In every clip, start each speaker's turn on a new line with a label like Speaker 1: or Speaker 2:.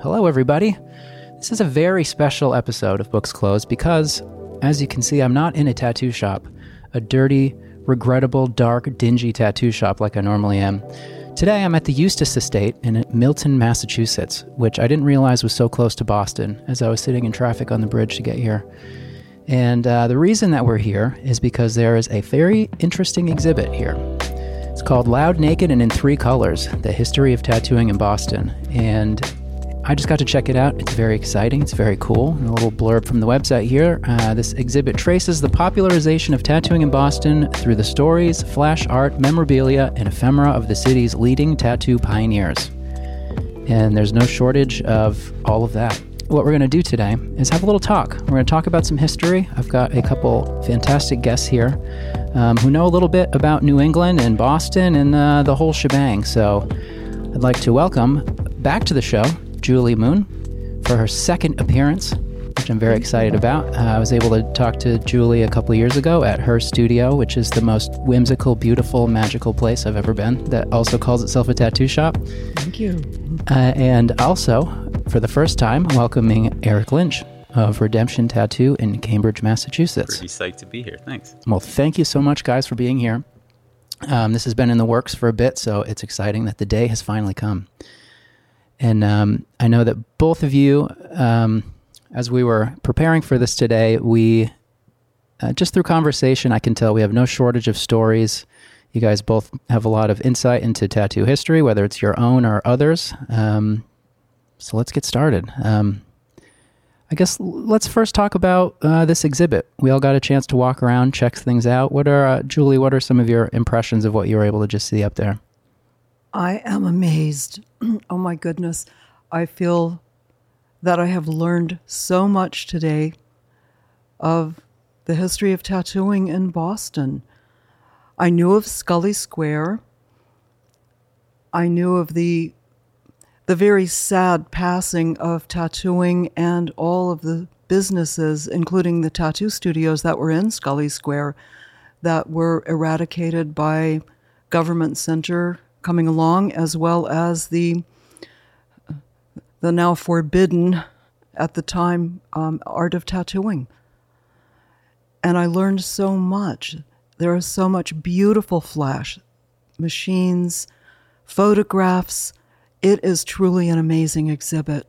Speaker 1: Hello, everybody. This is a very special episode of Books Closed because, as you can see, I'm not in a tattoo shop, a dirty, regrettable, dark, dingy tattoo shop like I normally am. Today, I'm at the Eustis Estate in Milton, Massachusetts, which I didn't realize was so close to Boston as I was sitting in traffic on the bridge to get here. And uh, the reason that we're here is because there is a very interesting exhibit here. It's called Loud, Naked, and in Three Colors The History of Tattooing in Boston. And I just got to check it out. It's very exciting. It's very cool. And a little blurb from the website here. Uh, this exhibit traces the popularization of tattooing in Boston through the stories, flash art, memorabilia, and ephemera of the city's leading tattoo pioneers. And there's no shortage of all of that. What we're going to do today is have a little talk. We're going to talk about some history. I've got a couple fantastic guests here um, who know a little bit about New England and Boston and uh, the whole shebang. So I'd like to welcome back to the show Julie Moon for her second appearance, which I'm very excited about. Uh, I was able to talk to Julie a couple years ago at her studio, which is the most whimsical, beautiful, magical place I've ever been, that also calls itself a tattoo shop.
Speaker 2: Thank you.
Speaker 1: Uh, and also, for the first time, welcoming Eric Lynch of Redemption Tattoo in Cambridge, Massachusetts.
Speaker 3: Pretty psyched to be here. Thanks.
Speaker 1: Well, thank you so much, guys, for being here. Um, this has been in the works for a bit, so it's exciting that the day has finally come. And um, I know that both of you, um, as we were preparing for this today, we uh, just through conversation, I can tell we have no shortage of stories. You guys both have a lot of insight into tattoo history, whether it's your own or others. Um, so let's get started. Um, I guess let's first talk about uh, this exhibit. We all got a chance to walk around, check things out. What are uh, Julie? What are some of your impressions of what you were able to just see up there?
Speaker 2: I am amazed. oh my goodness. I feel that I have learned so much today of the history of tattooing in Boston. I knew of Scollay Square. I knew of the the very sad passing of tattooing and all of the businesses, including the tattoo studios that were in Scollay Square, that were eradicated by government center coming along, as well as the the now forbidden at the time um, art of tattooing. And I learned so much. There is so much beautiful flash machines, photographs. It is truly an amazing exhibit.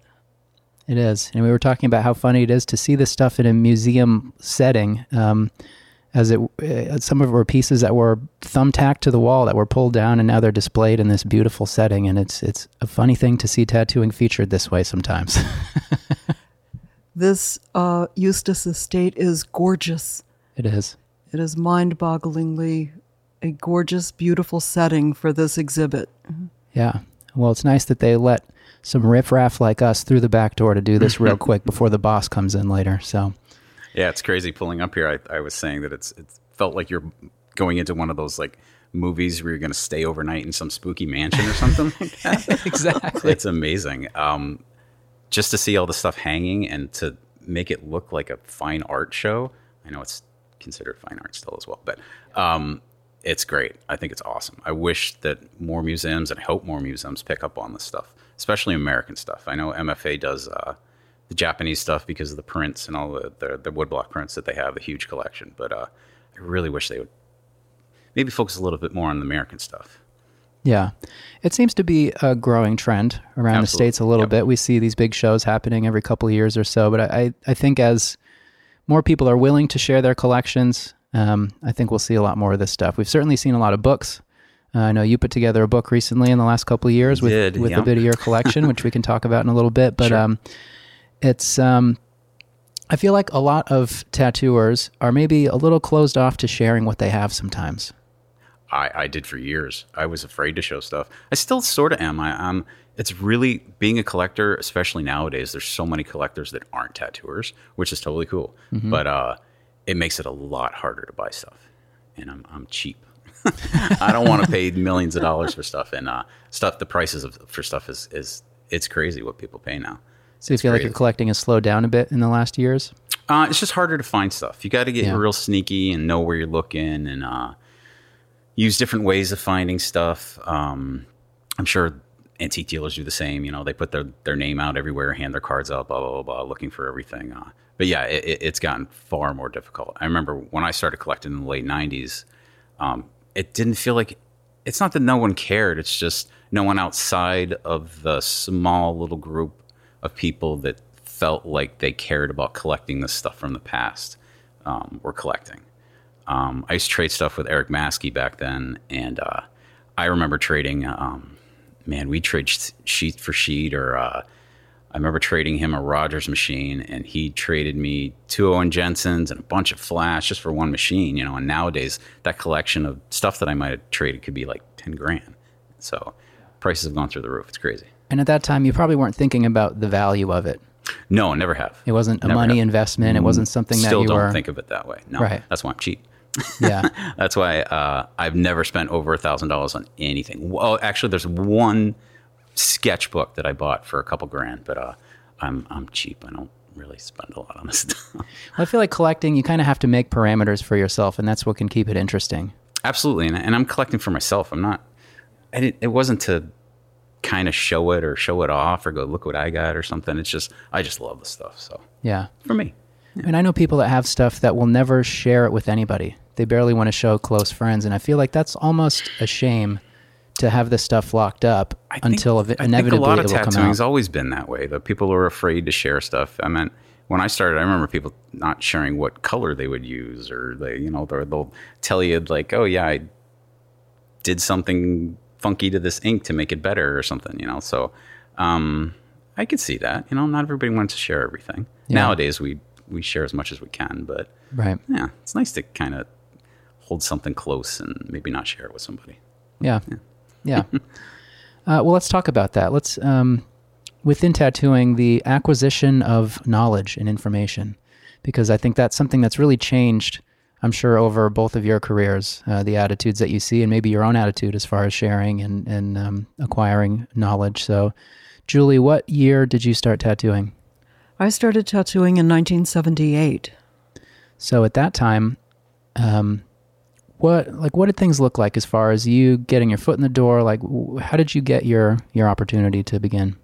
Speaker 1: It is, and we were talking about how funny it is to see this stuff in a museum setting. Um, as it, uh, some of it were pieces that were thumbtacked to the wall that were pulled down, and now they're displayed in this beautiful setting. And it's it's a funny thing to see tattooing featured this way sometimes.
Speaker 2: This uh, Eustis Estate is gorgeous.
Speaker 1: it is.
Speaker 2: It is mind bogglingly a gorgeous, beautiful setting for this exhibit.
Speaker 1: Yeah. Well, it's nice that they let some riffraff like us through the back door to do this real quick before the boss comes in later. So
Speaker 3: Yeah, it's crazy pulling up here. I, I was saying that it's it felt like you're going into one of those like movies where you're going to stay overnight in some spooky mansion or something like that.
Speaker 1: exactly.
Speaker 3: It's amazing. Um, just to see all the stuff hanging and to make it look like a fine art show. I know it's considered fine art still as well, but um, it's great. I think it's awesome. I wish that more museums and I hope more museums pick up on this stuff, especially American stuff. I know MFA does uh, the Japanese stuff because of the prints and all the, the, the woodblock prints that they have, a huge collection. But uh, I really wish they would maybe focus a little bit more on the American stuff.
Speaker 1: Yeah. It seems to be a growing trend around the States a little
Speaker 3: Yep.
Speaker 1: bit. We see these big shows happening every couple of years or so. But I, I think as more people are willing to share their collections, um, I think we'll see a lot more of this stuff. We've certainly seen a lot of books. Uh, I know you put together a book recently in the last couple of years with,
Speaker 3: did,
Speaker 1: with a
Speaker 3: yeah.
Speaker 1: bit of your collection, which we can talk about in a little bit. But
Speaker 3: Sure.
Speaker 1: um, it's, um, I feel like a lot of tattooers are maybe a little closed off to sharing what they have sometimes.
Speaker 3: I, I did for years. I was afraid to show stuff. I still sort of am. I, um, it's really being a collector, especially nowadays. There's so many collectors that aren't tattooers, which is totally cool. But uh, it makes it a lot harder to buy stuff, and I'm I'm cheap. I don't want to pay millions of dollars for stuff, and uh, stuff. The prices of for stuff is is it's crazy what people pay now.
Speaker 1: So you feel like
Speaker 3: crazy.
Speaker 1: your collecting has slowed down a bit in the last years?
Speaker 3: Uh, it's just harder to find stuff. You got to get
Speaker 1: Yeah.
Speaker 3: real sneaky and know where you're looking and uh, use different ways of finding stuff. Um, I'm sure antique dealers do the same. You know, they put their, their name out everywhere, hand their cards out, blah, blah, blah, blah looking for everything. Uh, but yeah, it, it's gotten far more difficult. I remember when I started collecting in the late 90s, um, it didn't feel like it's not that no one cared. It's just no one outside of the small little group of people that felt like they cared about collecting this stuff from the past um, were collecting. Um, I used to trade stuff with Eric Maskey back then, and uh, I remember trading. Um, man, we trade sheet for sheet, or uh, I remember trading him a Rogers machine, and he traded me two Owen Jensens and a bunch of Flash just for one machine. You know, and nowadays that collection of stuff that I might have traded could be like ten grand. So prices have gone through the roof. It's crazy.
Speaker 1: And at that time, you probably weren't thinking about the value of it.
Speaker 3: No, I never have.
Speaker 1: It wasn't a
Speaker 3: Never
Speaker 1: money
Speaker 3: have.
Speaker 1: investment. It wasn't something that
Speaker 3: Still
Speaker 1: you
Speaker 3: don't
Speaker 1: were.
Speaker 3: think of it that way. No,
Speaker 1: Right.
Speaker 3: that's why I'm cheap.
Speaker 1: yeah.
Speaker 3: That's why uh, I've never spent over a thousand dollars on anything. Well, actually, there's one sketchbook that I bought for a couple grand, but uh, I'm I'm cheap. I don't really spend a lot on this stuff.
Speaker 1: Well, I feel like collecting, you kind of have to make parameters for yourself, and that's what can keep it interesting.
Speaker 3: Absolutely, and, and I'm collecting for myself. I'm not. I didn't, it wasn't to kind of show it or show it off or go look what I got or something. It's just I just love the stuff. So
Speaker 1: Yeah.
Speaker 3: for me,
Speaker 1: And I know people that have stuff that will never share it with anybody. They barely want to show close friends, and I feel like that's almost a shame to have this stuff locked up
Speaker 3: I think-
Speaker 1: until ev-
Speaker 3: I
Speaker 1: inevitably
Speaker 3: think a lot of tattooing's always been that way. The people are afraid to share stuff. I mean, when I started, I remember people not sharing what color they would use, or they, you know, they'll tell you like, "Oh yeah, I did something funky to this ink to make it better," or something. You know, so um, I could see that. You know, not everybody wants to share everything.
Speaker 1: Yeah.
Speaker 3: Nowadays, we we share as much as we can, but
Speaker 1: Right.
Speaker 3: yeah, it's nice to kind of hold something close and maybe not share it with somebody.
Speaker 1: Yeah. Yeah. uh, well, let's talk about that. Let's, um, within tattooing, the acquisition of knowledge and information, because I think that's something that's really changed, I'm sure, over both of your careers, uh, the attitudes that you see, and maybe your own attitude as far as sharing and, and um, acquiring knowledge. So, Julie, what year did you start tattooing?
Speaker 2: I started tattooing in 1978.
Speaker 1: So at that time, um, what like what did things look like as far as you getting your foot in the door? Like, how did you get your your opportunity to begin?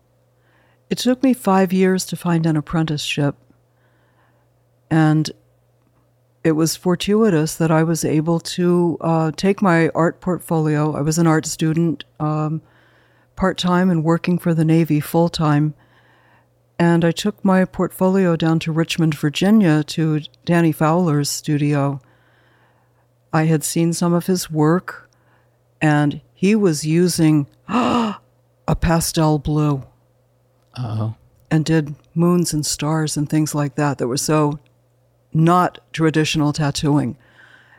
Speaker 2: It took me five years to find an apprenticeship. And it was fortuitous that I was able to uh, take my art portfolio. I was an art student um, part time and working for the Navy full time. And I took my portfolio down to Richmond, Virginia to Danny Fowler's studio. I had seen some of his work, and he was using a pastel blue
Speaker 1: Oh,
Speaker 2: and did moons and stars and things like that that were so not traditional tattooing.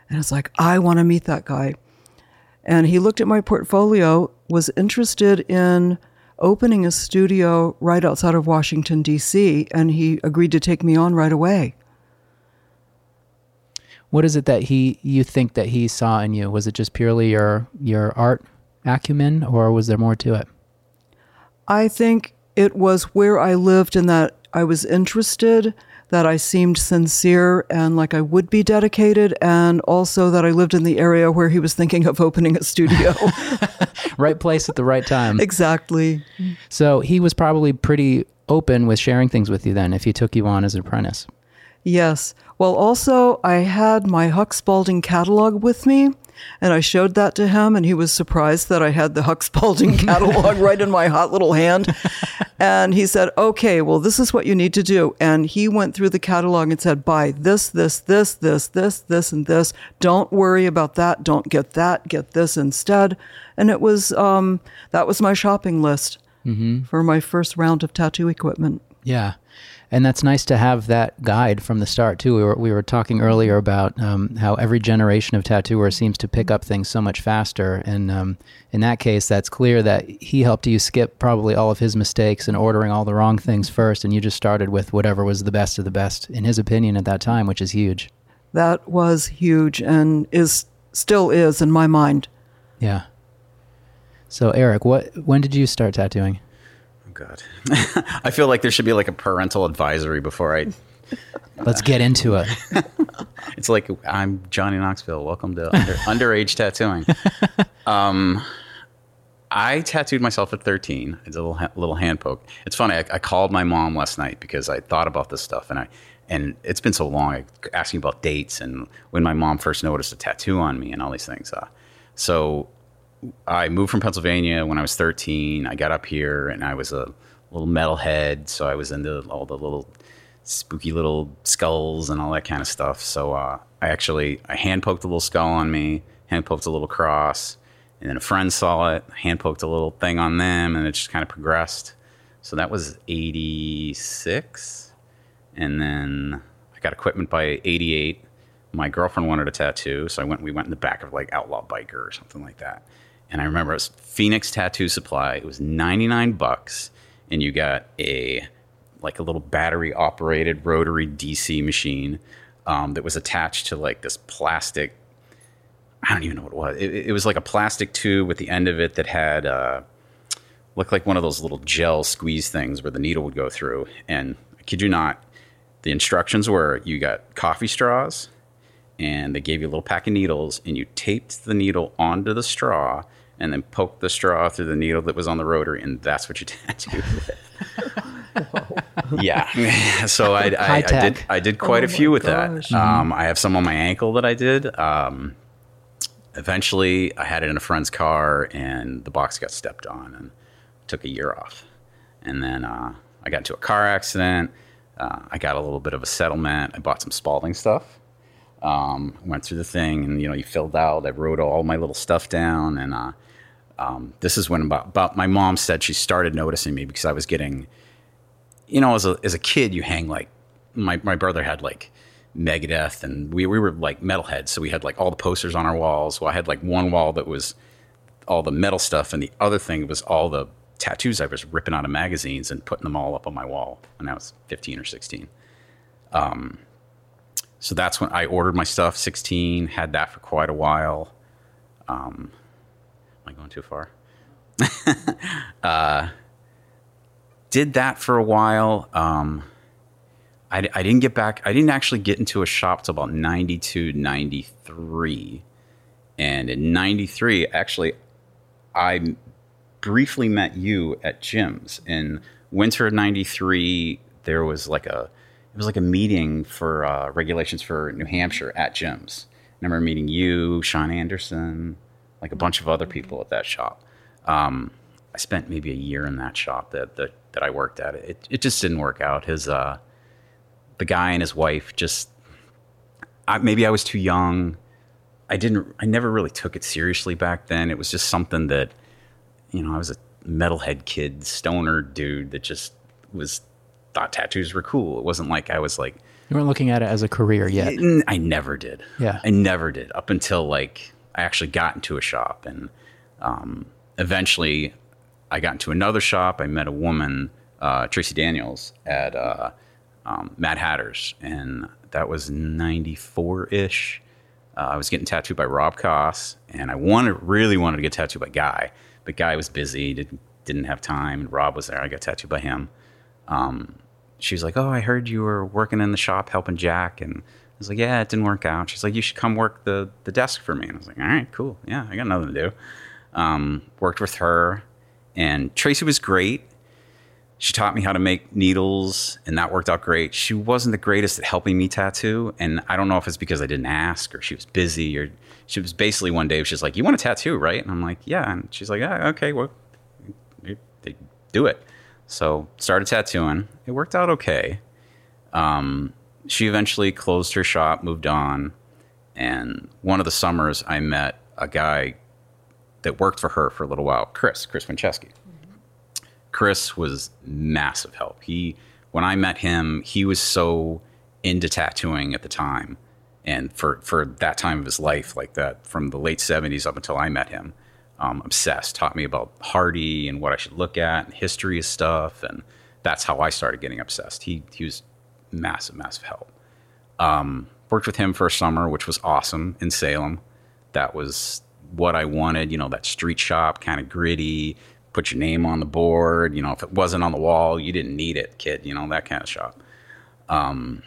Speaker 2: And it's like, I want to meet that guy. And he looked at my portfolio, was interested in opening a studio right outside of Washington, D.C., and he agreed to take me on right away.
Speaker 1: what is it that he you think that he saw in you? Was it just purely your your art acumen, or was there more to it?
Speaker 2: I think it was where I lived and that I was interested, that I seemed sincere and like I would be dedicated, and also that I lived in the area where he was thinking of opening a studio.
Speaker 1: Right place at the right time.
Speaker 2: exactly.
Speaker 1: So he was probably pretty open with sharing things with you then, if he took you on as an apprentice.
Speaker 2: Yes. Well, also, I had my Huck Spaulding catalog with me, and I showed that to him, and he was surprised that I had the Huck Spaulding catalog right in my hot little hand. And he said, Okay, well, this is what you need to do. And he went through the catalog and said, Buy this, this, this, this, this, this, and this. Don't worry about that. Don't get that. Get this instead. And it was, um, that was my shopping list for my first round of tattoo equipment.
Speaker 1: Yeah. And that's nice to have that guide from the start too. We were we were talking earlier about um, how every generation of tattooer seems to pick up things so much faster, and um, in that case, that's clear that he helped you skip probably all of his mistakes and ordering all the wrong things first, and you just started with whatever was the best of the best in his opinion at that time, which is huge.
Speaker 2: That was huge and is still is in my mind.
Speaker 1: Yeah. So Eric, what when did you start tattooing?
Speaker 3: God, I feel like there should be like a parental advisory before I.
Speaker 1: Let's get into it.
Speaker 3: It's like I'm Johnny Knoxville. Welcome to under, underage tattooing. Um, I tattooed myself at 13. It's a little ha- little hand poke. It's funny. I, I called my mom last night because I thought about this stuff, and I and it's been so long. I asking about dates and when my mom first noticed a tattoo on me and all these things. Uh, so I moved from Pennsylvania when I was 13. I got up here and I was a little metalhead, so I was into all the little spooky little skulls and all that kind of stuff. So uh, I actually I hand poked a little skull on me, hand poked a little cross, and then a friend saw it, hand poked a little thing on them, and it just kind of progressed. So that was 86. And then I got equipment by 88. My girlfriend wanted a tattoo, so I went we went in the back of like Outlaw Biker or something like that. And I remember it was Phoenix Tattoo Supply. It was 99 bucks and you got a like a little battery operated rotary DC machine um, that was attached to like this plastic. I don't even know what it was. It, it was like a plastic tube with the end of it that had uh, looked like one of those little gel squeeze things where the needle would go through. And I kid you not, the instructions were you got coffee straws and they gave you a little pack of needles and you taped the needle onto the straw and then poked the straw through the needle that was on the rotary and that's what you tattooed with. yeah. So I, I, I, did I did quite oh a few with gosh. that. Um, I have some on my ankle that I did. Um, eventually, I had it in a friend's car, and the box got stepped on, and took a year off. And then uh, I got into a car accident. Uh, I got a little bit of a settlement. I bought some Spaulding stuff. Um, went through the thing, and you know, you filled out. I wrote all my little stuff down, and uh, um, this is when about, about my mom said she started noticing me because I was getting, you know, as a as a kid, you hang like my my brother had like Megadeth, and we we were like metalheads, so we had like all the posters on our walls. Well, I had like one wall that was all the metal stuff, and the other thing was all the tattoos I was ripping out of magazines and putting them all up on my wall when I was 15 or 16. Um, so that's when I ordered my stuff. 16 had that for quite a while. Um, I going too far? uh, did that for a while. Um, I, I didn't get back. I didn't actually get into a shop till about 92, 93. And in 93, actually, I briefly met you at Jim's in winter of 93. There was like a, it was like a meeting for uh, regulations for New Hampshire at Jim's. I remember meeting you, Sean Anderson, like a bunch of other people at that shop. Um, I spent maybe a year in that shop that that, that I worked at. It it just didn't work out. His uh, the guy and his wife just I, maybe I was too young. I didn't. I never really took it seriously back then. It was just something that you know I was a metalhead kid, stoner dude that just was thought tattoos were cool. It wasn't like I was like
Speaker 1: you weren't looking at it as a career yet.
Speaker 3: I never did.
Speaker 1: Yeah,
Speaker 3: I never did up until like I actually got into a shop, and um, eventually I got into another shop. I met a woman, uh, Tracy Daniels, at uh, um, Mad Hatters, and that was '94 ish. Uh, I was getting tattooed by Rob Koss, and I wanted, really wanted to get tattooed by Guy, but Guy was busy, didn't didn't have time. And Rob was there. I got tattooed by him. Um, she was like, "Oh, I heard you were working in the shop helping Jack," and I was like, yeah, it didn't work out. She's like, you should come work the, the desk for me. And I was like, all right, cool. Yeah, I got nothing to do. Um, worked with her. And Tracy was great. She taught me how to make needles, and that worked out great. She wasn't the greatest at helping me tattoo. And I don't know if it's because I didn't ask or she was busy or she was basically one day, she's like, You want a tattoo, right? And I'm like, Yeah. And she's like, yeah, Okay, well, do it. So started tattooing. It worked out okay. Um, she eventually closed her shop, moved on, and one of the summers I met a guy that worked for her for a little while, Chris, Chris Wincheski. Mm-hmm. Chris was massive help. He when I met him, he was so into tattooing at the time and for for that time of his life like that from the late 70s up until I met him. Um, obsessed, taught me about Hardy and what I should look at, and history of stuff, and that's how I started getting obsessed. He he was massive, massive help. Um, worked with him for a summer, which was awesome in Salem. That was what I wanted, you know, that street shop, kind of gritty, put your name on the board. You know, if it wasn't on the wall, you didn't need it, kid, you know, that kind of shop. Um,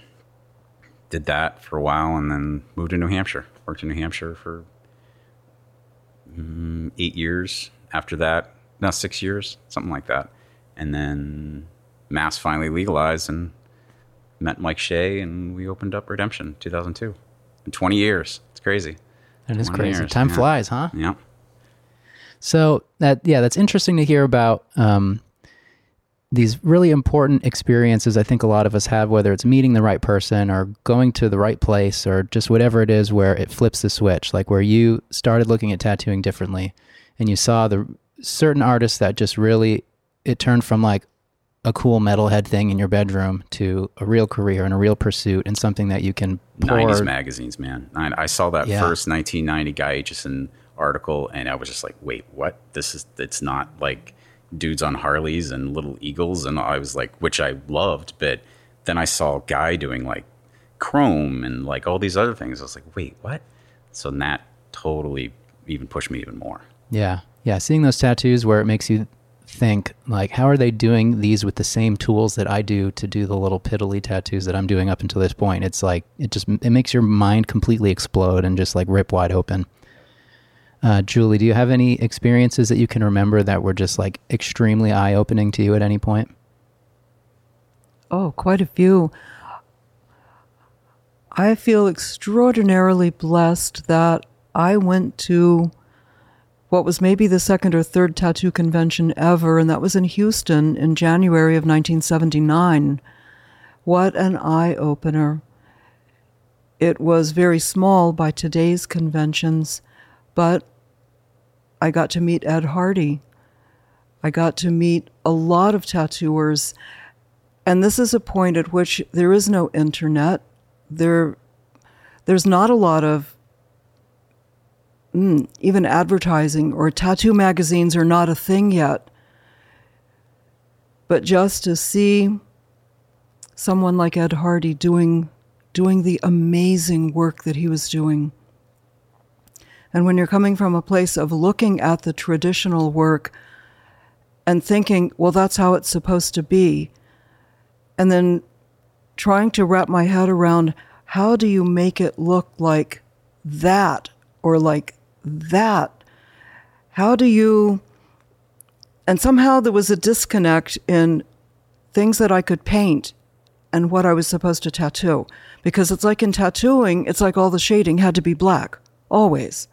Speaker 3: did that for a while and then moved to New Hampshire. Worked in New Hampshire for mm, eight years. after that, no, six years, something like that. And then Mass finally legalized and met Mike Shea, and we opened up Redemption 2002. In 20 years. It's crazy.
Speaker 1: That is
Speaker 3: 20
Speaker 1: crazy.
Speaker 3: years,
Speaker 1: Time
Speaker 3: yeah.
Speaker 1: flies, huh?
Speaker 3: Yeah.
Speaker 1: So that yeah, that's interesting to hear about um, these really important experiences. I think a lot of us have, whether it's meeting the right person or going to the right place or just whatever it is, where it flips the switch. Like where you started looking at tattooing differently, and you saw the certain artists that just really it turned from like a cool metalhead thing in your bedroom to a real career and a real pursuit and something that you can pour.
Speaker 3: 90s magazines, man. I, I saw that
Speaker 1: Yeah.
Speaker 3: first 1990 Guy Aitchison article, and I was just like, wait, what? This is, it's not like dudes on Harleys and little eagles. And I was like, which I loved, but then I saw Guy doing like Chrome and like all these other things. I was like, wait, what? So that totally even pushed me even more.
Speaker 1: Yeah. Yeah. Seeing those tattoos where it makes you think, like, how are they doing these with the same tools that I do to do the little piddly tattoos that I'm doing up until this point? It's like, it just, it makes your mind completely explode and just like rip wide open. Uh, Julie, do you have any experiences that you can remember that were just like extremely eye opening to you at any point?
Speaker 2: Oh, quite a few. I feel extraordinarily blessed that I went to what was maybe the second or third tattoo convention ever, and that was in Houston in January of 1979. What an eye opener. It was very small by today's conventions, but I got to meet Ed Hardy. I got to meet a lot of tattooers. And this is a point at which there is no internet. There, there's not a lot of mm, even advertising or tattoo magazines are not a thing yet. But just to see someone like Ed Hardy doing doing the amazing work that he was doing. And when you're coming from a place of looking at the traditional work and thinking, well, that's how it's supposed to be, and then trying to wrap my head around how do you make it look like that or like that? How do you. And somehow there was a disconnect in things that I could paint and what I was supposed to tattoo. Because it's like in tattooing, it's like all the shading had to be black, always.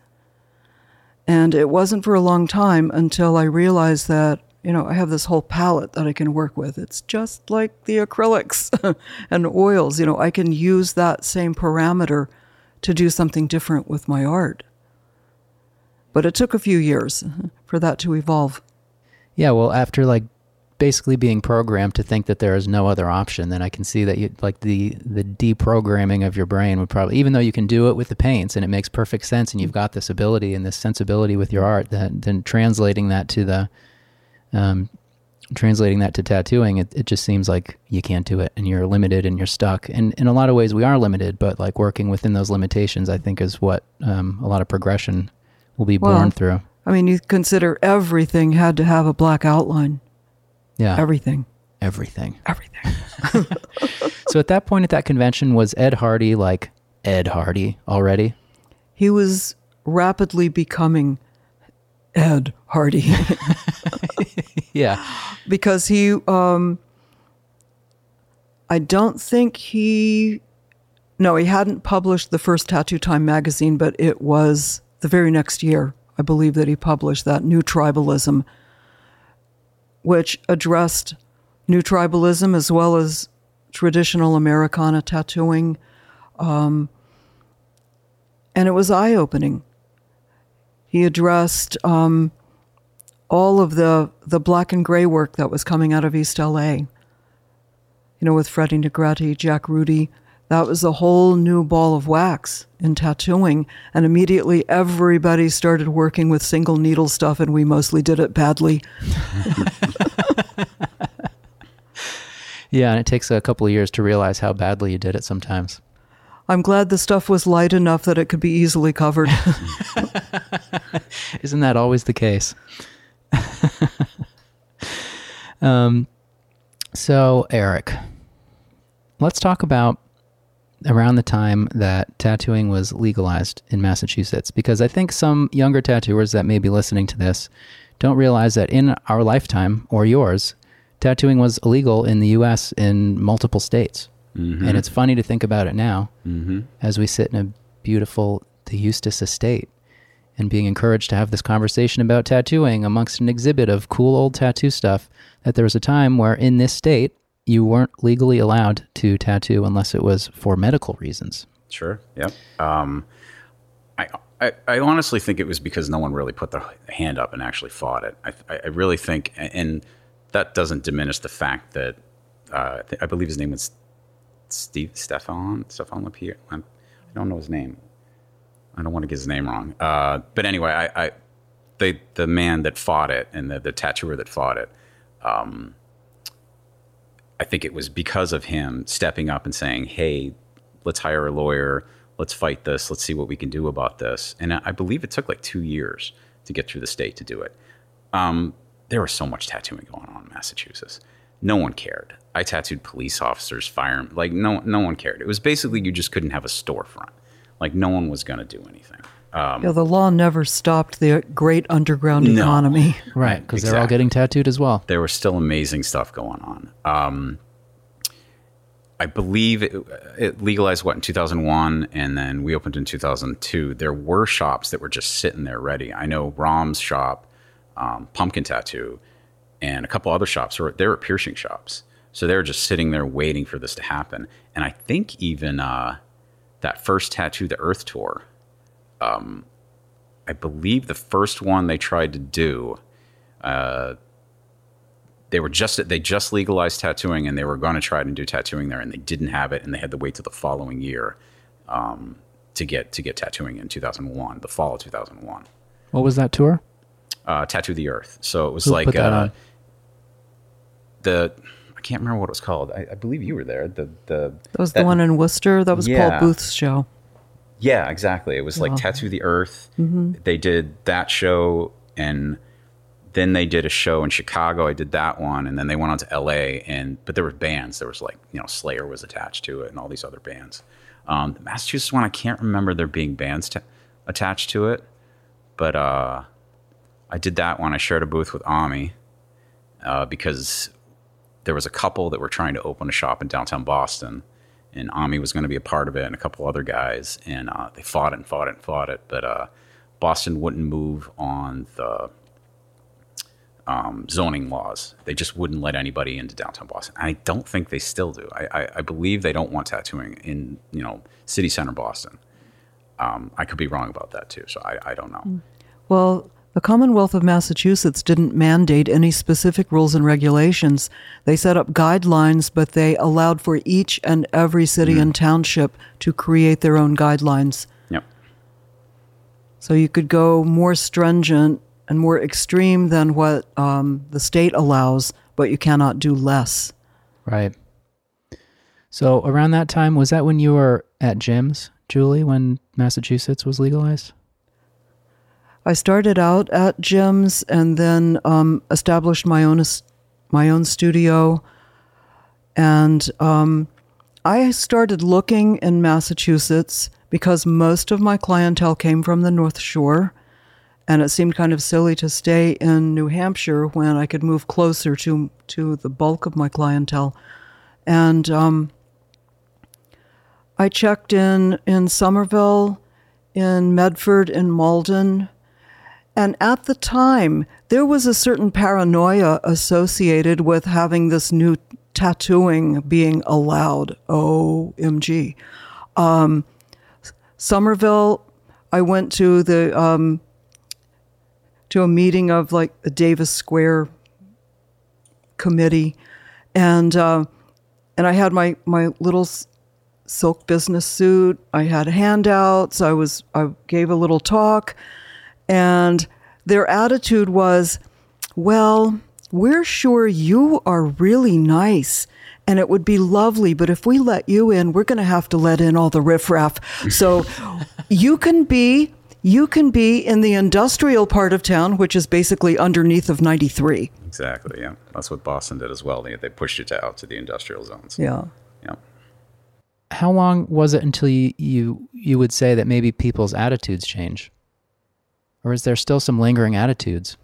Speaker 2: And it wasn't for a long time until I realized that, you know, I have this whole palette that I can work with. It's just like the acrylics and oils. You know, I can use that same parameter to do something different with my art. But it took a few years for that to evolve.
Speaker 1: Yeah. Well, after like basically being programmed to think that there is no other option, then I can see that you like the the deprogramming of your brain would probably, even though you can do it with the paints and it makes perfect sense, and you've got this ability and this sensibility with your art, that then translating that to the, um, translating that to tattooing, it, it just seems like you can't do it and you're limited and you're stuck. And in a lot of ways, we are limited, but like working within those limitations, I think is what um, a lot of progression will be
Speaker 2: Well,
Speaker 1: born through.
Speaker 2: I mean, you consider everything had to have a black outline.
Speaker 1: Yeah.
Speaker 2: Everything.
Speaker 1: everything.
Speaker 2: Everything.
Speaker 1: So at that point at that convention, was Ed Hardy like Ed Hardy already?
Speaker 2: He was rapidly becoming Ed Hardy.
Speaker 1: Yeah.
Speaker 2: because he um I don't think he no, he hadn't published the first Tattoo Time magazine, but it was the very next year, I believe that he published that New Tribalism, which addressed new tribalism as well as traditional Americana tattooing. Um, and it was eye opening. He addressed um, all of the the black and gray work that was coming out of East LA. You know, with Freddie Negrete, Jack Rudy, that was a whole new ball of wax in tattooing, and immediately everybody started working with single needle stuff, and we mostly did it badly.
Speaker 1: Yeah, and it takes a couple of years to realize how badly you did it sometimes.
Speaker 2: I'm glad the stuff was light enough that it could be easily covered.
Speaker 1: Isn't that always the case? um, so, Eric, let's talk about around the time that tattooing was legalized in Massachusetts, because I think some younger tattooers that may be listening to this don't realize that in our lifetime or yours, tattooing was illegal in the US in multiple states.
Speaker 3: Mm-hmm.
Speaker 1: And it's funny to think about it now as we sit in a beautiful, the Eustis estate and being encouraged to have this conversation about tattooing amongst an exhibit of cool old tattoo stuff. That there was a time where in this state, you weren't legally allowed to tattoo unless it was for medical reasons.
Speaker 3: Sure. Yep. Um, I, I I honestly think it was because no one really put their hand up and actually fought it. I I really think, and that doesn't diminish the fact that uh, I believe his name was Steve Stefan Stefan Lapierre. I don't know his name. I don't want to get his name wrong. Uh, but anyway, I, I they the man that fought it and the the tattooer that fought it. Um, I think it was because of him stepping up and saying, "Hey, let's hire a lawyer. Let's fight this. Let's see what we can do about this." And I believe it took like two years to get through the state to do it. Um, there was so much tattooing going on in Massachusetts. No one cared. I tattooed police officers, firemen. Like no, no one cared. It was basically you just couldn't have a storefront. Like no one was going to do anything. Um,
Speaker 2: Yeah, the law never stopped the great underground
Speaker 3: No.
Speaker 2: economy.
Speaker 1: Right. Because they're all getting tattooed as well.
Speaker 3: there was still amazing stuff going on. Um, I believe it, it legalized what in 2001, and then we opened in 2002. There were shops that were just sitting there ready. I know Rom's shop, um, Pumpkin Tattoo, and a couple other shops were they were piercing shops. So they were just sitting there waiting for this to happen. And I think even uh, that first Tattoo the Earth tour, um, I believe the first one they tried to do uh, they were just they just legalized tattooing and they were going to try and do tattooing there and they didn't have it and they had to wait till the following year um, to get to get tattooing in 2001 the fall of 2001
Speaker 1: What was that tour?
Speaker 3: uh, tattoo the earth so it was
Speaker 1: Who
Speaker 3: like uh, the i can't remember what it was called i, I believe you were there the the
Speaker 2: That was the one in Worcester. That was
Speaker 3: Yeah.
Speaker 2: Paul Booth's show.
Speaker 3: Yeah, exactly. It was like Tattoo the Earth. They did that show, and then they did a show in Chicago. I did that one, and then they went on to L.A. and but there were bands. There was like you know Slayer was attached to it, and all these other bands. Um, the Massachusetts one, I can't remember there being bands ta attached to it, but uh, I did that one. I shared a booth with Ami uh, because there was a couple that were trying to open a shop in downtown Boston, and Ami was going to be a part of it, and a couple other guys, and uh, they fought it and fought it and fought it, but uh, Boston wouldn't move on the um, zoning laws. They just wouldn't let anybody into downtown Boston. I don't think they still do. I, I, I believe they don't want tattooing in you know city center Boston. Um, I could be wrong about that too, so I, I don't know.
Speaker 2: Well, the Commonwealth of Massachusetts didn't mandate any specific rules and regulations. They set up guidelines, but they allowed for each and every city and township to create their own guidelines.
Speaker 3: Yep.
Speaker 2: So you could go more stringent and more extreme than what um, the state allows, but you cannot do less.
Speaker 1: Right. So around that time, was that when you were at Jim's, Julie, when Massachusetts was legalized?
Speaker 2: I started out at Jim's and then um, established my own my own studio, and um, I started looking in Massachusetts because most of my clientele came from the North Shore, and it seemed kind of silly to stay in New Hampshire when I could move closer to to the bulk of my clientele, and um, I checked in in Somerville, in Medford, in Malden. And at the time, there was a certain paranoia associated with having this new tattooing being allowed. OMG. Um, Somerville, I went to the um, to a meeting of like the Davis Square committee, and uh, and I had my my little silk business suit. I had handouts. I was I gave a little talk, and their attitude was, "Well, we're sure you are really nice." And it would be lovely, but if we let you in, we're going to have to let in all the riffraff. So you can be you can be in the industrial part of town, which is basically underneath of 93.
Speaker 3: Exactly. Yeah, that's what Boston did as well. They they pushed it out to the industrial zones.
Speaker 2: Yeah.
Speaker 3: Yeah.
Speaker 1: How long was it until you, you you would say that maybe people's attitudes change? Or is there still some lingering attitudes?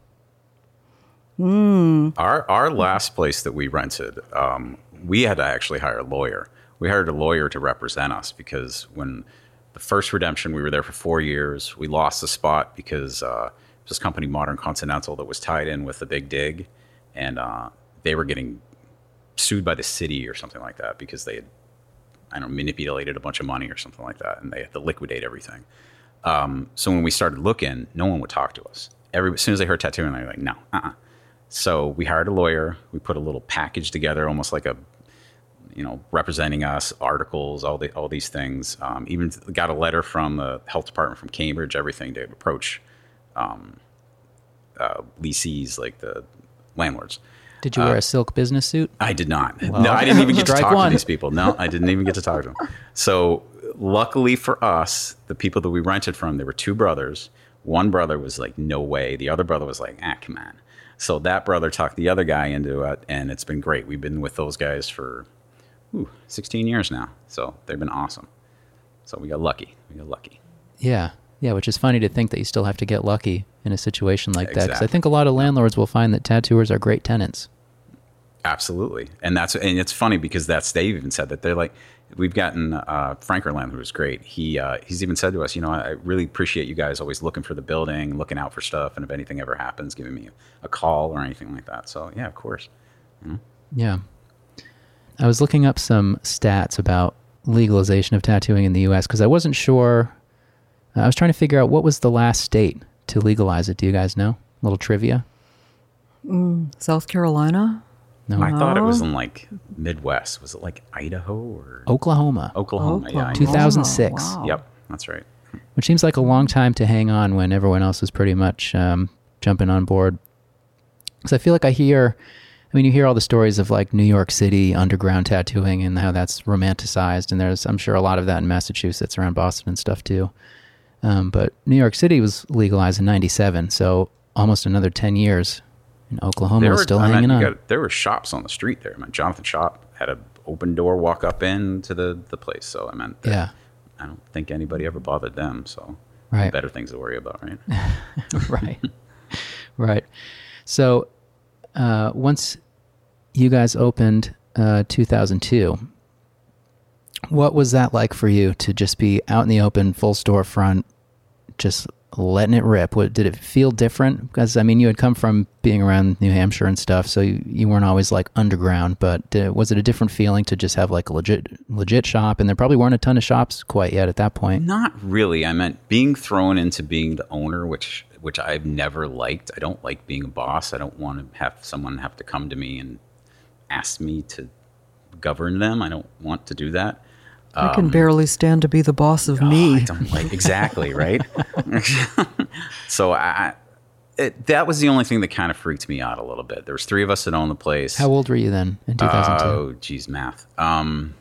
Speaker 3: Our our last place that we rented, um, we had to actually hire a lawyer. We hired a lawyer to represent us because when the first redemption, we were there for four years. We lost the spot because uh, this company, Modern Continental, that was tied in with the Big Dig, and uh, they were getting sued by the city or something like that because they had, I don't know, manipulated a bunch of money or something like that, and they had to liquidate everything. Um, so when we started looking, no one would talk to us. Every as soon as they heard tattooing, they were like, no, uh-uh. So we hired a lawyer. We put a little package together, almost like a, you know, representing us, articles, all the all these things. Um, even got a letter from the health department from Cambridge, everything to approach um, uh, leasees, like the landlords.
Speaker 1: Did you wear a silk business suit?
Speaker 3: I did not. no, I didn't even get to talk
Speaker 1: one.
Speaker 3: to these people. No, I didn't even get to talk to them. So, luckily for us, the people that we rented from, there were two brothers. One brother was like, "No way." The other brother was like, "Ah, come on." So that brother talked the other guy into it, and it's been great. We've been with those guys for ooh, 16 years now. So they've been awesome. So we got lucky. We got lucky.
Speaker 1: Yeah. Yeah, which is funny to think that you still have to get lucky in a situation like that. Because I think a lot of landlords will find that tattooers are great tenants.
Speaker 3: Absolutely, and that's and it's funny because that's they even said that they're like we've gotten uh, Frank Erland, who was great. He uh, he's even said to us, you know, I really appreciate you guys always looking for the building, looking out for stuff, and if anything ever happens, giving me a call or anything like that. So yeah, of course.
Speaker 1: Yeah. I was looking up some stats about legalization of tattooing in the US because I wasn't sure. I was trying to figure out what was the last state to legalize it. Do you guys know? A little trivia?
Speaker 2: South Carolina?
Speaker 1: No.
Speaker 3: I thought it was in like Midwest. Was it like Idaho or
Speaker 1: Oklahoma,
Speaker 3: Oklahoma? Yeah,
Speaker 1: 2006.
Speaker 2: Wow.
Speaker 3: Yep, that's right.
Speaker 1: which seems like a long time to hang on when everyone else is pretty much um, jumping on board. Because I feel like I hear, I mean, you hear all the stories of like New York City underground tattooing and how that's romanticized, and there's, I'm sure, a lot of that in Massachusetts, around Boston and stuff too. Um, but New York City was legalized in '97, so almost another 10 years. And Oklahoma
Speaker 3: There
Speaker 1: was still
Speaker 3: I
Speaker 1: hanging on.
Speaker 3: got- there were shops on the street there. I mean, Jonathan Shaw had an open door walk up into the the place. So I meant,
Speaker 1: yeah,
Speaker 3: I don't think anybody ever bothered them. So
Speaker 1: Right.
Speaker 3: better things to worry about, right?
Speaker 1: right right so uh, once you guys opened uh, 2002 what was that like for you to just be out in the open full storefront just letting it rip what did it feel different because i mean you had come from being around new hampshire and stuff so you, you weren't always like underground but did, was it a different feeling to just have like a legit legit shop and there probably weren't a ton of shops quite yet at that point
Speaker 3: Not really. I meant being thrown into being the owner, which which I've never liked. I don't like being a boss. I don't want to have someone have to come to me and ask me to govern them. I don't want to do that.
Speaker 2: I can barely stand to be the boss of
Speaker 3: Oh,
Speaker 2: me.
Speaker 3: I don't like exactly right. so I, it, that was the only thing that kind of freaked me out a little bit. There was three of us that owned the place.
Speaker 1: how old were you then in 2002
Speaker 3: Oh, geez, math. Um,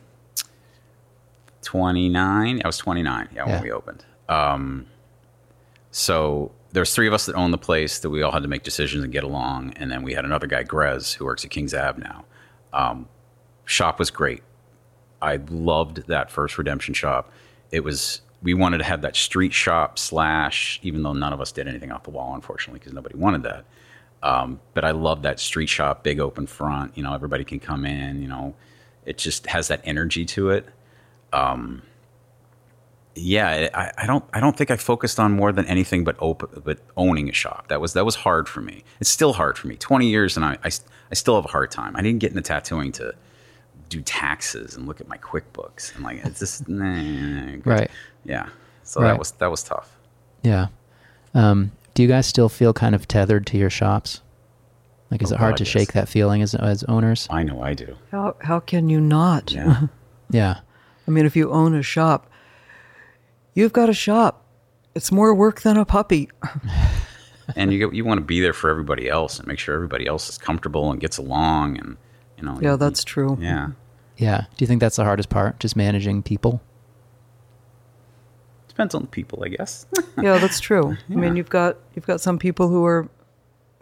Speaker 3: twenty nine. I was twenty nine. Yeah,
Speaker 1: Yeah.
Speaker 3: when we opened. Um, so there's three of us that own the place that we all had to make decisions and get along, and then we had another guy, Grez, who works at Kings Ave now. Um, shop was great. I loved that first redemption shop. It was we wanted to have that street shop slash, even though none of us did anything off the wall, unfortunately, because nobody wanted that. Um, but I love that street shop, big open front. You know, everybody can come in. You know, it just has that energy to it. Um, yeah, I, I don't. I don't think I focused on more than anything but open, but owning a shop. That was that was hard for me. It's still hard for me. Twenty years, and I, I, I still have a hard time. I didn't get into tattooing to do taxes and look at my QuickBooks and like it's just nah,
Speaker 1: Right.
Speaker 3: Yeah. So
Speaker 1: Right.
Speaker 3: that was that was tough.
Speaker 1: Yeah. Um, do you guys still feel kind of tethered to your shops? Like, is
Speaker 3: Oh,
Speaker 1: it hard
Speaker 3: God,
Speaker 1: to
Speaker 3: yes.
Speaker 1: shake that feeling as as owners?
Speaker 3: I know I do.
Speaker 2: How, how can you not?
Speaker 3: Yeah.
Speaker 1: Yeah.
Speaker 2: I mean, if you own a shop, you've got a shop. It's more work than a puppy.
Speaker 3: and you you want to be there for everybody else and make sure everybody else is comfortable and gets along and you know
Speaker 2: Yeah,
Speaker 3: you-
Speaker 2: that's true.
Speaker 3: yeah
Speaker 1: Yeah. Do you think that's the hardest part? Just managing people?
Speaker 3: depends on the people i guess
Speaker 2: Yeah, that's true. I mean, you've got you've got some people who are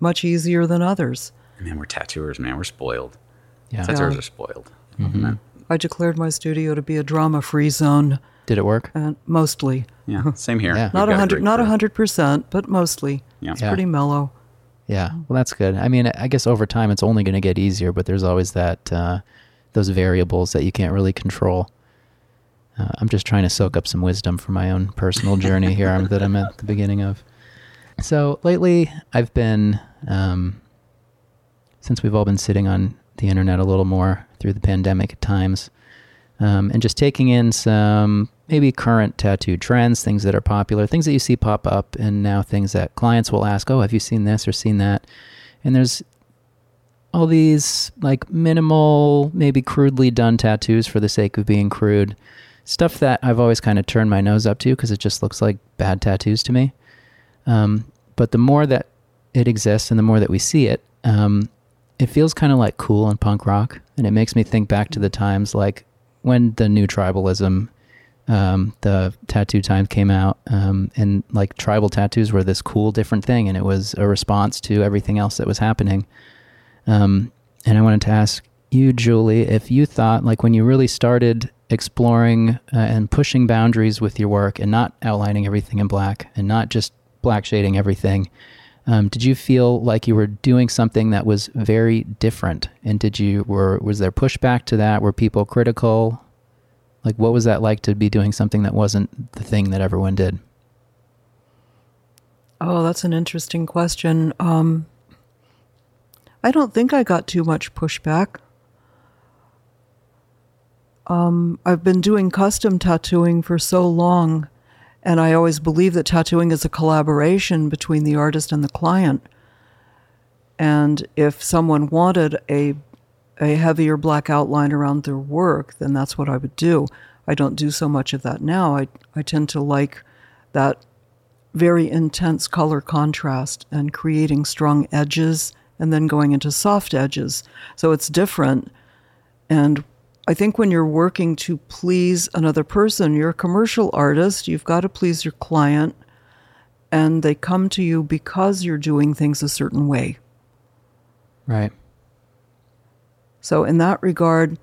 Speaker 2: much easier than others.
Speaker 3: man we're tattooers man we're spoiled
Speaker 1: Yeah.
Speaker 3: tattooers are spoiled
Speaker 2: Mm-hmm. I declared my studio to be a drama-free zone,
Speaker 1: Did it work?
Speaker 2: and mostly
Speaker 3: yeah same here
Speaker 1: Yeah.
Speaker 2: Not a hundred, not a hundred percent, but mostly.
Speaker 3: Yeah.
Speaker 2: It's
Speaker 1: Yeah.
Speaker 2: pretty mellow.
Speaker 1: Yeah. Well, that's good. I mean, I guess over time it's only going to get easier, but there's always that uh, those variables that you can't really control. Uh, I'm just trying to soak up some wisdom for my own personal journey here that I'm at the beginning of. So lately, I've been, um, since we've all been sitting on the internet a little more through the pandemic at times, um, and just taking in some maybe current tattoo trends, things that are popular, things that you see pop up, and now things that clients will ask, "Oh, have you seen this or seen that?" And there's all these like minimal, maybe crudely done tattoos for the sake of being crude, stuff that I've always kind of turned my nose up to because it just looks like bad tattoos to me. Um, but the more that it exists and the more that we see it, um, it feels kind of like cool and punk rock, and it makes me think back to the times like when the new tribalism, um, the tattoo time came out, um, and like tribal tattoos were this cool, different thing, and it was a response to everything else that was happening. Um, and I wanted to ask you, Julie, if you thought like when you really started exploring uh, and pushing boundaries with your work and not outlining everything in black and not just black shading everything. Um, did you feel like you were doing something that was very different? And did you were was there pushback to that? Were people critical? Like, what was that like to be doing something that wasn't the thing that everyone did?
Speaker 2: Oh, that's an interesting question. Um, I don't think I got too much pushback. Um, I've been doing custom tattooing for so long and I always believe that tattooing is a collaboration between the artist and the client. And if someone wanted a a heavier black outline around their work, then that's what I would do. I don't do so much of that now. I I tend to like that very intense color contrast and creating strong edges and then going into soft edges. So it's different. And I think when you're working to please another person, you're a commercial artist, you've got to please your client, and they come to you because you're doing things a certain way.
Speaker 1: Right.
Speaker 2: So, in that regard,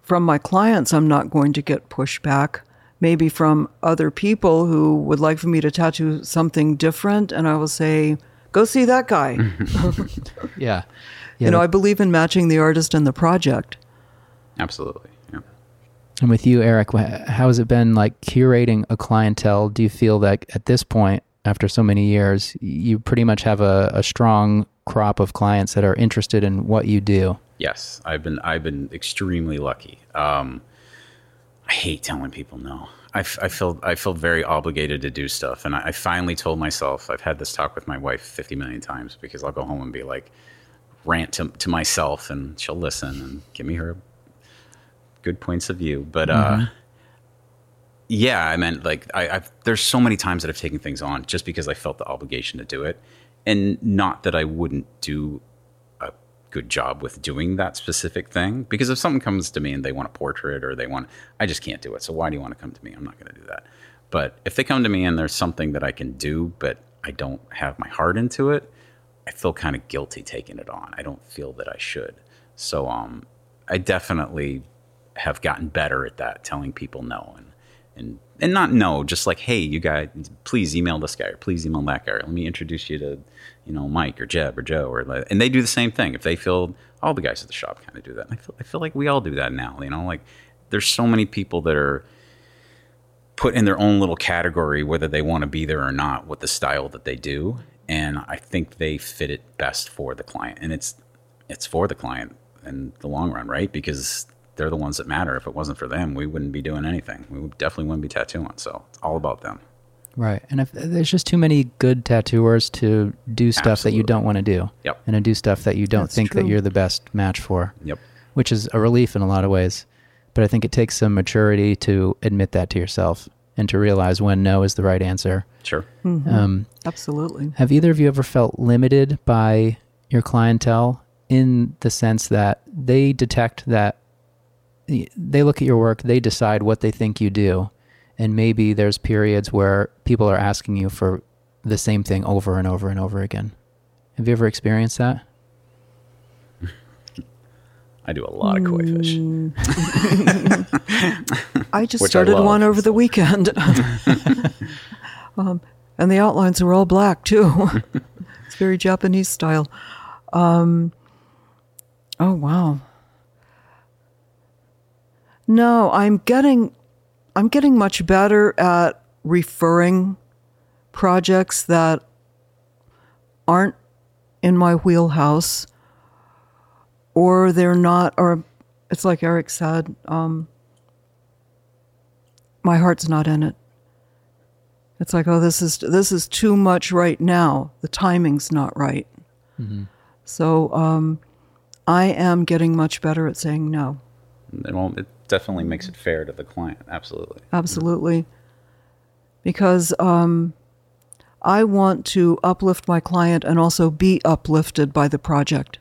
Speaker 2: from my clients, I'm not going to get pushback. Maybe from other people who would like for me to tattoo something different, and I will say, go see that guy.
Speaker 1: yeah. yeah.
Speaker 2: You know, I believe in matching the artist and the project.
Speaker 3: Absolutely. Yeah.
Speaker 1: And with you, Eric, how has it been like curating a clientele? Do you feel that at this point, after so many years, you pretty much have a, a strong crop of clients that are interested in what you do?
Speaker 3: Yes, I've been I've been extremely lucky. Um, I hate telling people no. I, I feel I feel very obligated to do stuff, and I, I finally told myself I've had this talk with my wife fifty million times because I'll go home and be like rant to, to myself, and she'll listen and give me her good points of view. But uh, mm-hmm. yeah, I meant like I, I've there's so many times that I've taken things on just because I felt the obligation to do it, and not that I wouldn't do good job with doing that specific thing. Because if someone comes to me and they want a portrait or they want, I just can't do it. So why do you want to come to me? I'm not going to do that. But if they come to me and there's something that I can do, but I don't have my heart into it, I feel kind of guilty taking it on. I don't feel that I should. So um, I definitely have gotten better at that, telling people no and and and not no, just like hey, you guys, please email this guy or please email that guy. Or let me introduce you to you know Mike or Jeb or Joe or and they do the same thing. If they feel all the guys at the shop kind of do that, I feel I feel like we all do that now. You know, like there's so many people that are put in their own little category whether they want to be there or not with the style that they do and i think they fit it best for the client and it's it's for the client in the long run right because they're the ones that matter. If it wasn't for them, we wouldn't be doing anything. We definitely wouldn't be tattooing. So it's all about them.
Speaker 1: Right. And if there's just too many good tattooers to do stuff Absolutely. that you don't want to do.
Speaker 3: Yep.
Speaker 1: And to do stuff that you don't That's think true. that you're the best match for.
Speaker 3: Yep.
Speaker 1: Which is a relief in a lot of ways. But I think it takes some maturity to admit that to yourself and to realize when no is the right answer.
Speaker 3: Sure.
Speaker 2: Mm-hmm. Um, Absolutely.
Speaker 1: Have either of you ever felt limited by your clientele in the sense that they detect that they look at your work, they decide what they think you do, and maybe there's periods where people are asking you for the same thing over and over and over again. Have you ever experienced that?
Speaker 3: I do a lot of koi fish.
Speaker 2: Mm. I just Which started I one over the weekend. um, and the outlines were all black too. it's very Japanese style. Um, oh wow. No, I'm getting I'm getting much better at referring projects that aren't in my wheelhouse or they're not or it's like Eric said, um, my heart's not in it. It's like, oh, this is this is too much right now. The timing's not right. So um, I am getting much better at saying no.
Speaker 3: It, won't, it definitely makes it fair to the client. Absolutely.
Speaker 2: Absolutely. Because um, I want to uplift my client and also be uplifted by the project.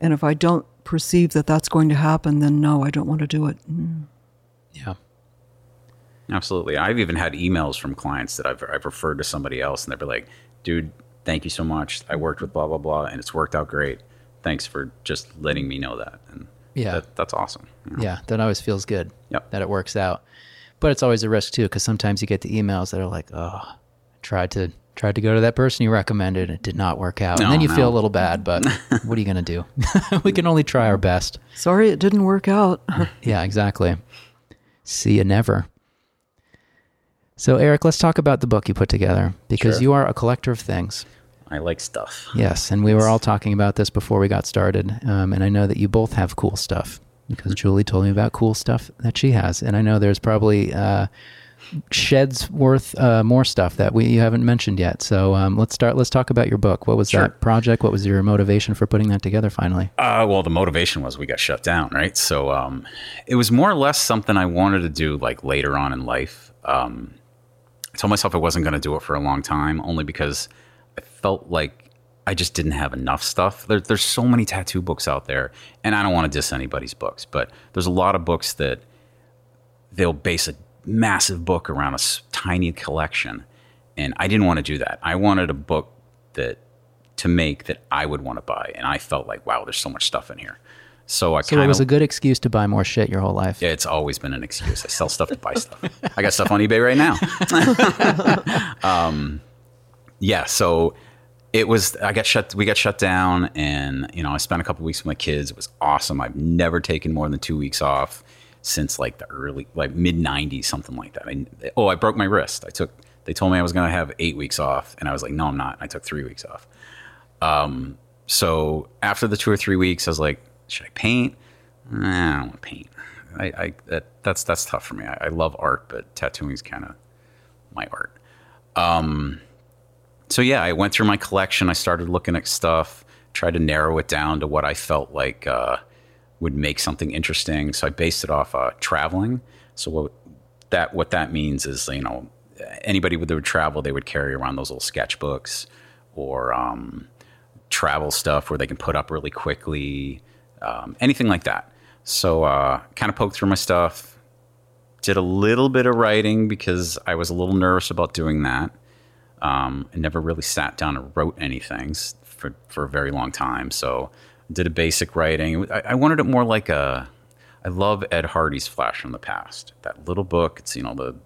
Speaker 2: And if I don't perceive that that's going to happen, then no, I don't want to do it. Mm.
Speaker 1: Yeah.
Speaker 3: Absolutely. I've even had emails from clients that I've, I've referred to somebody else and they'll be like, dude, thank you so much. I worked with blah, blah, blah, and it's worked out great. Thanks for just letting me know that. And
Speaker 1: Yeah.
Speaker 3: that, that's awesome. you know?
Speaker 1: Yeah, that always feels good.
Speaker 3: Yep.
Speaker 1: That it works out. But it's always a risk too, because sometimes you get the emails that are like, "Oh, I tried to tried to go to that person you recommended, it did not work out," and then you
Speaker 3: no.
Speaker 1: feel a little bad. But what are you gonna do? we can only try our best.
Speaker 2: Sorry, it didn't work out.
Speaker 1: Yeah, exactly. See you never. So, Eric, let's talk about the book you put together because
Speaker 3: Sure.
Speaker 1: you are a collector of things.
Speaker 3: I like stuff.
Speaker 1: Yes, and we were all talking about this before we got started, um, and I know that you both have cool stuff because Julie told me about cool stuff that she has, and I know there's probably uh, sheds worth uh, more stuff that we you haven't mentioned yet. So um, let's start. Let's talk about your book. What was
Speaker 3: Sure.
Speaker 1: that project? What was your motivation for putting that together? Finally,
Speaker 3: Uh, well, the motivation was we got shut down, right? So um, it was more or less something I wanted to do like later on in life. Um, I told myself I wasn't going to do it for a long time, only because I felt like I just didn't have enough stuff. There, there's so many tattoo books out there, and I don't want to diss anybody's books, but there's a lot of books that they'll base a massive book around a tiny collection, and I didn't want to do that. I wanted a book that to make that I would want to buy, and I felt like, wow, there's so much stuff in here. So I
Speaker 1: so
Speaker 3: kind
Speaker 1: it was a good excuse to buy more shit your whole life.
Speaker 3: yeah, it's always been an excuse. I sell stuff to buy stuff. I got stuff on eBay right now. um, yeah, so it was. I got shut. We got shut down, and you know, I spent a couple weeks with my kids. It was awesome. I've never taken more than two weeks off since like the early, like mid '90s, something like that. I, oh, I broke my wrist. I took. They told me I was going to have eight weeks off, and I was like, no, I'm not. I took three weeks off. Um, so after the two or three weeks, I was like, should I paint? Nah, I don't want to paint. I, I that, that's that's tough for me. I, I love art, but tattooing is kind of my art. Um, so yeah, I went through my collection. I started looking at stuff, tried to narrow it down to what I felt like uh, would make something interesting. So I based it off uh, traveling. So what that what that means is you know anybody that would travel, they would carry around those little sketchbooks or um, travel stuff where they can put up really quickly, um, anything like that. So uh, kind of poked through my stuff, did a little bit of writing because I was a little nervous about doing that. Um, I never really sat down and wrote anything for, for a very long time. So I did a basic writing. I, I wanted it more like a. I love Ed Hardy's Flash from the Past. That little book. It's you know the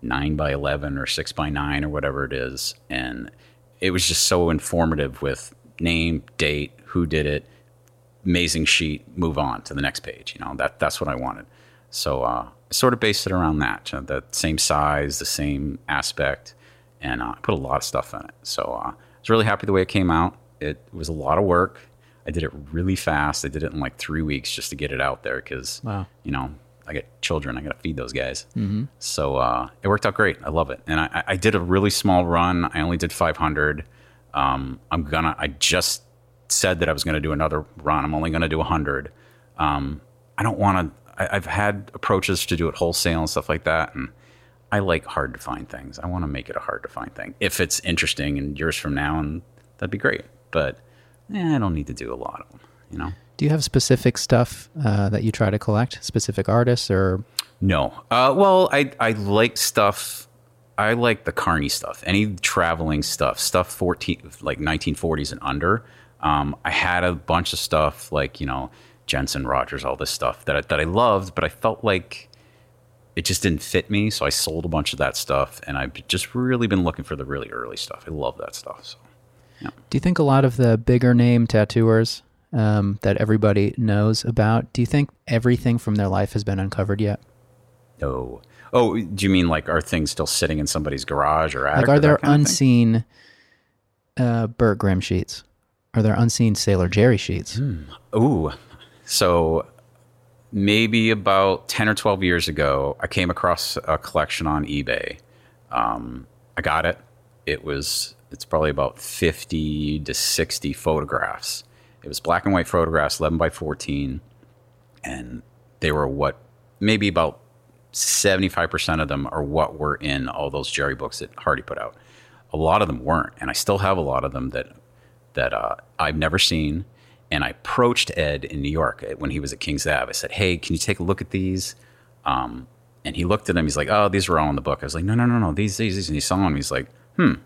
Speaker 3: nine by eleven or six by nine or whatever it is, and it was just so informative with name, date, who did it, amazing sheet, move on to the next page. You know, that that's what I wanted. So uh, I sort of based it around that, uh, the same size, the same aspect, and uh, I put a lot of stuff in it. So uh, I was really happy the way it came out. It was a lot of work. I did it really fast. I did it in like three weeks just to get it out there because,
Speaker 1: Wow.
Speaker 3: you know, I got children. I got to feed those guys. Mm-hmm. So uh, it worked out great. I love it. And I, I did a really small run. I only did 500. Um, I'm gonna. I just said that I was going to do another run. I'm only going to do 100. Um, I don't want to. I've had approaches to do it wholesale and stuff like that, and I like hard to find things. I want to make it a hard to find thing. If it's interesting and years from now, and that'd be great. But eh, I don't need to do a lot of them. You know.
Speaker 1: Do you have specific stuff uh, that you try to collect, specific artists, or
Speaker 3: No. Uh, well, I I like stuff. I like the Carney stuff. Any traveling stuff, stuff fourteen like nineteen forties and under. Um, I had a bunch of stuff like you know Jensen Rogers, all this stuff that I, that I loved, but I felt like it just didn't fit me. So I sold a bunch of that stuff, and I've just really been looking for the really early stuff. I love that stuff. So
Speaker 1: Do you think a lot of the bigger name tattooers um, that everybody knows about, do you think everything from their life has been uncovered yet?
Speaker 3: No. Oh, do you mean like are things still sitting in somebody's garage or attic?
Speaker 1: Like, are there
Speaker 3: kind of thing?
Speaker 1: unseen uh, Burt Grimm sheets? Are there unseen Sailor Jerry sheets?
Speaker 3: Hmm. Ooh. So maybe about 10 or 12 years ago, I came across a collection on eBay. Um, I got it. It was, it's probably about 50 to 60 photographs. It was black and white photographs, 11 by 14. And they were what, maybe about 75% of them are what were in all those Jerry books that Hardy put out. A lot of them weren't. And I still have a lot of them that that uh, I've never seen. And I approached Ed in New York uh, when he was at King's Ave. I said, "Hey, can you take a look at these?" Um, and he looked at them. He's like, "Oh, these are all in the book." I was like, "No, no, no, no. These, these, these." And he saw them. He's like, "Hmm."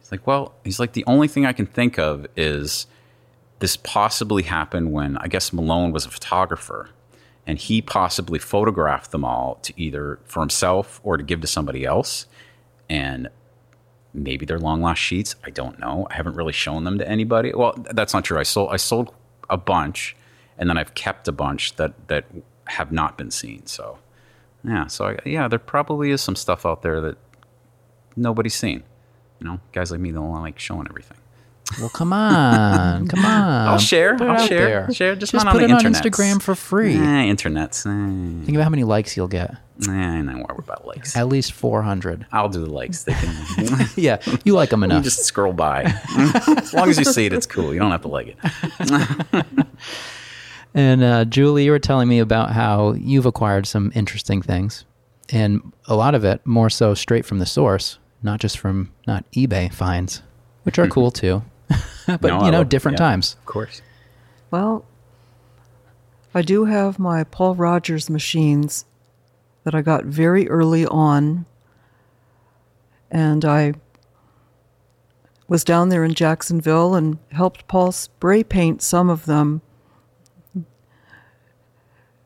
Speaker 3: He's like, "Well," he's like, "The only thing I can think of is this possibly happened when I guess Malone was a photographer, and he possibly photographed them all to either for himself or to give to somebody else." And maybe they're long lost sheets. I don't know. I haven't really shown them to anybody. Well, that's not true. I sold I sold a bunch, and then I've kept a bunch that that have not been seen. So, yeah. So I, yeah, there probably is some stuff out there that nobody's seen. You know, guys like me don't like showing everything.
Speaker 1: Well, come on, come on.
Speaker 3: I'll share.
Speaker 1: Put
Speaker 3: I'll share.
Speaker 1: there.
Speaker 3: Share. Just,
Speaker 1: Just
Speaker 3: not
Speaker 1: put
Speaker 3: on
Speaker 1: it
Speaker 3: the
Speaker 1: on
Speaker 3: internet.
Speaker 1: Instagram for free.
Speaker 3: Eh, internet's. Eh,
Speaker 1: Think about how many likes you'll get.
Speaker 3: eh, I know worry about likes.
Speaker 1: At least 400.
Speaker 3: I'll do the likes. They can.
Speaker 1: Yeah, you like them
Speaker 3: You
Speaker 1: enough.
Speaker 3: just scroll by. as long as you see it, it's cool. You don't have to like it.
Speaker 1: And uh, Julie, you were telling me about how you've acquired some interesting things, and a lot of it more so straight from the source, not just from not eBay finds, which are cool too. but
Speaker 3: No,
Speaker 1: you know,
Speaker 3: love-
Speaker 1: different
Speaker 3: yeah.
Speaker 1: times.
Speaker 3: Of course.
Speaker 2: Well, I do have my Paul Rogers machines that I got very early on. And I was down there in Jacksonville and helped Paul spray paint some of them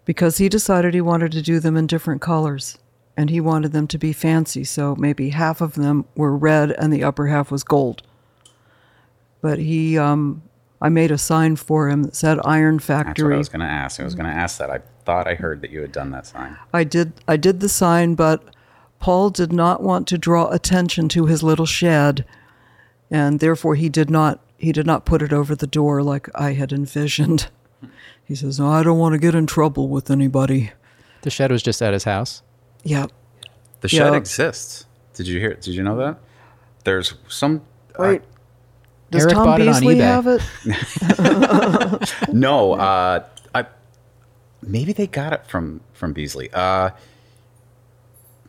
Speaker 2: because he decided he wanted to do them in different colors and he wanted them to be fancy. So maybe half of them were red and the upper half was gold. But he, um, I made a sign for him that said Iron Factory.
Speaker 3: That's what I was going to ask. I was going to ask that. I thought I heard that you had done that sign.
Speaker 2: I did I did the sign, but Paul did not want to draw attention to his little shed, and therefore he did not he did not put it over the door like I had envisioned. He says, "No, I don't want to get in trouble with anybody."
Speaker 1: The shed was just at his house.
Speaker 2: Yeah.
Speaker 3: The shed
Speaker 2: Yeah.
Speaker 3: exists. Did you hear? Did you know that? There's some.
Speaker 2: Wait. Does
Speaker 1: Eric
Speaker 2: Tom
Speaker 1: bought it on
Speaker 2: Beasley
Speaker 1: eBay.
Speaker 2: have it?
Speaker 3: no. Uh, I. Maybe they got it from from Beasley. Uh,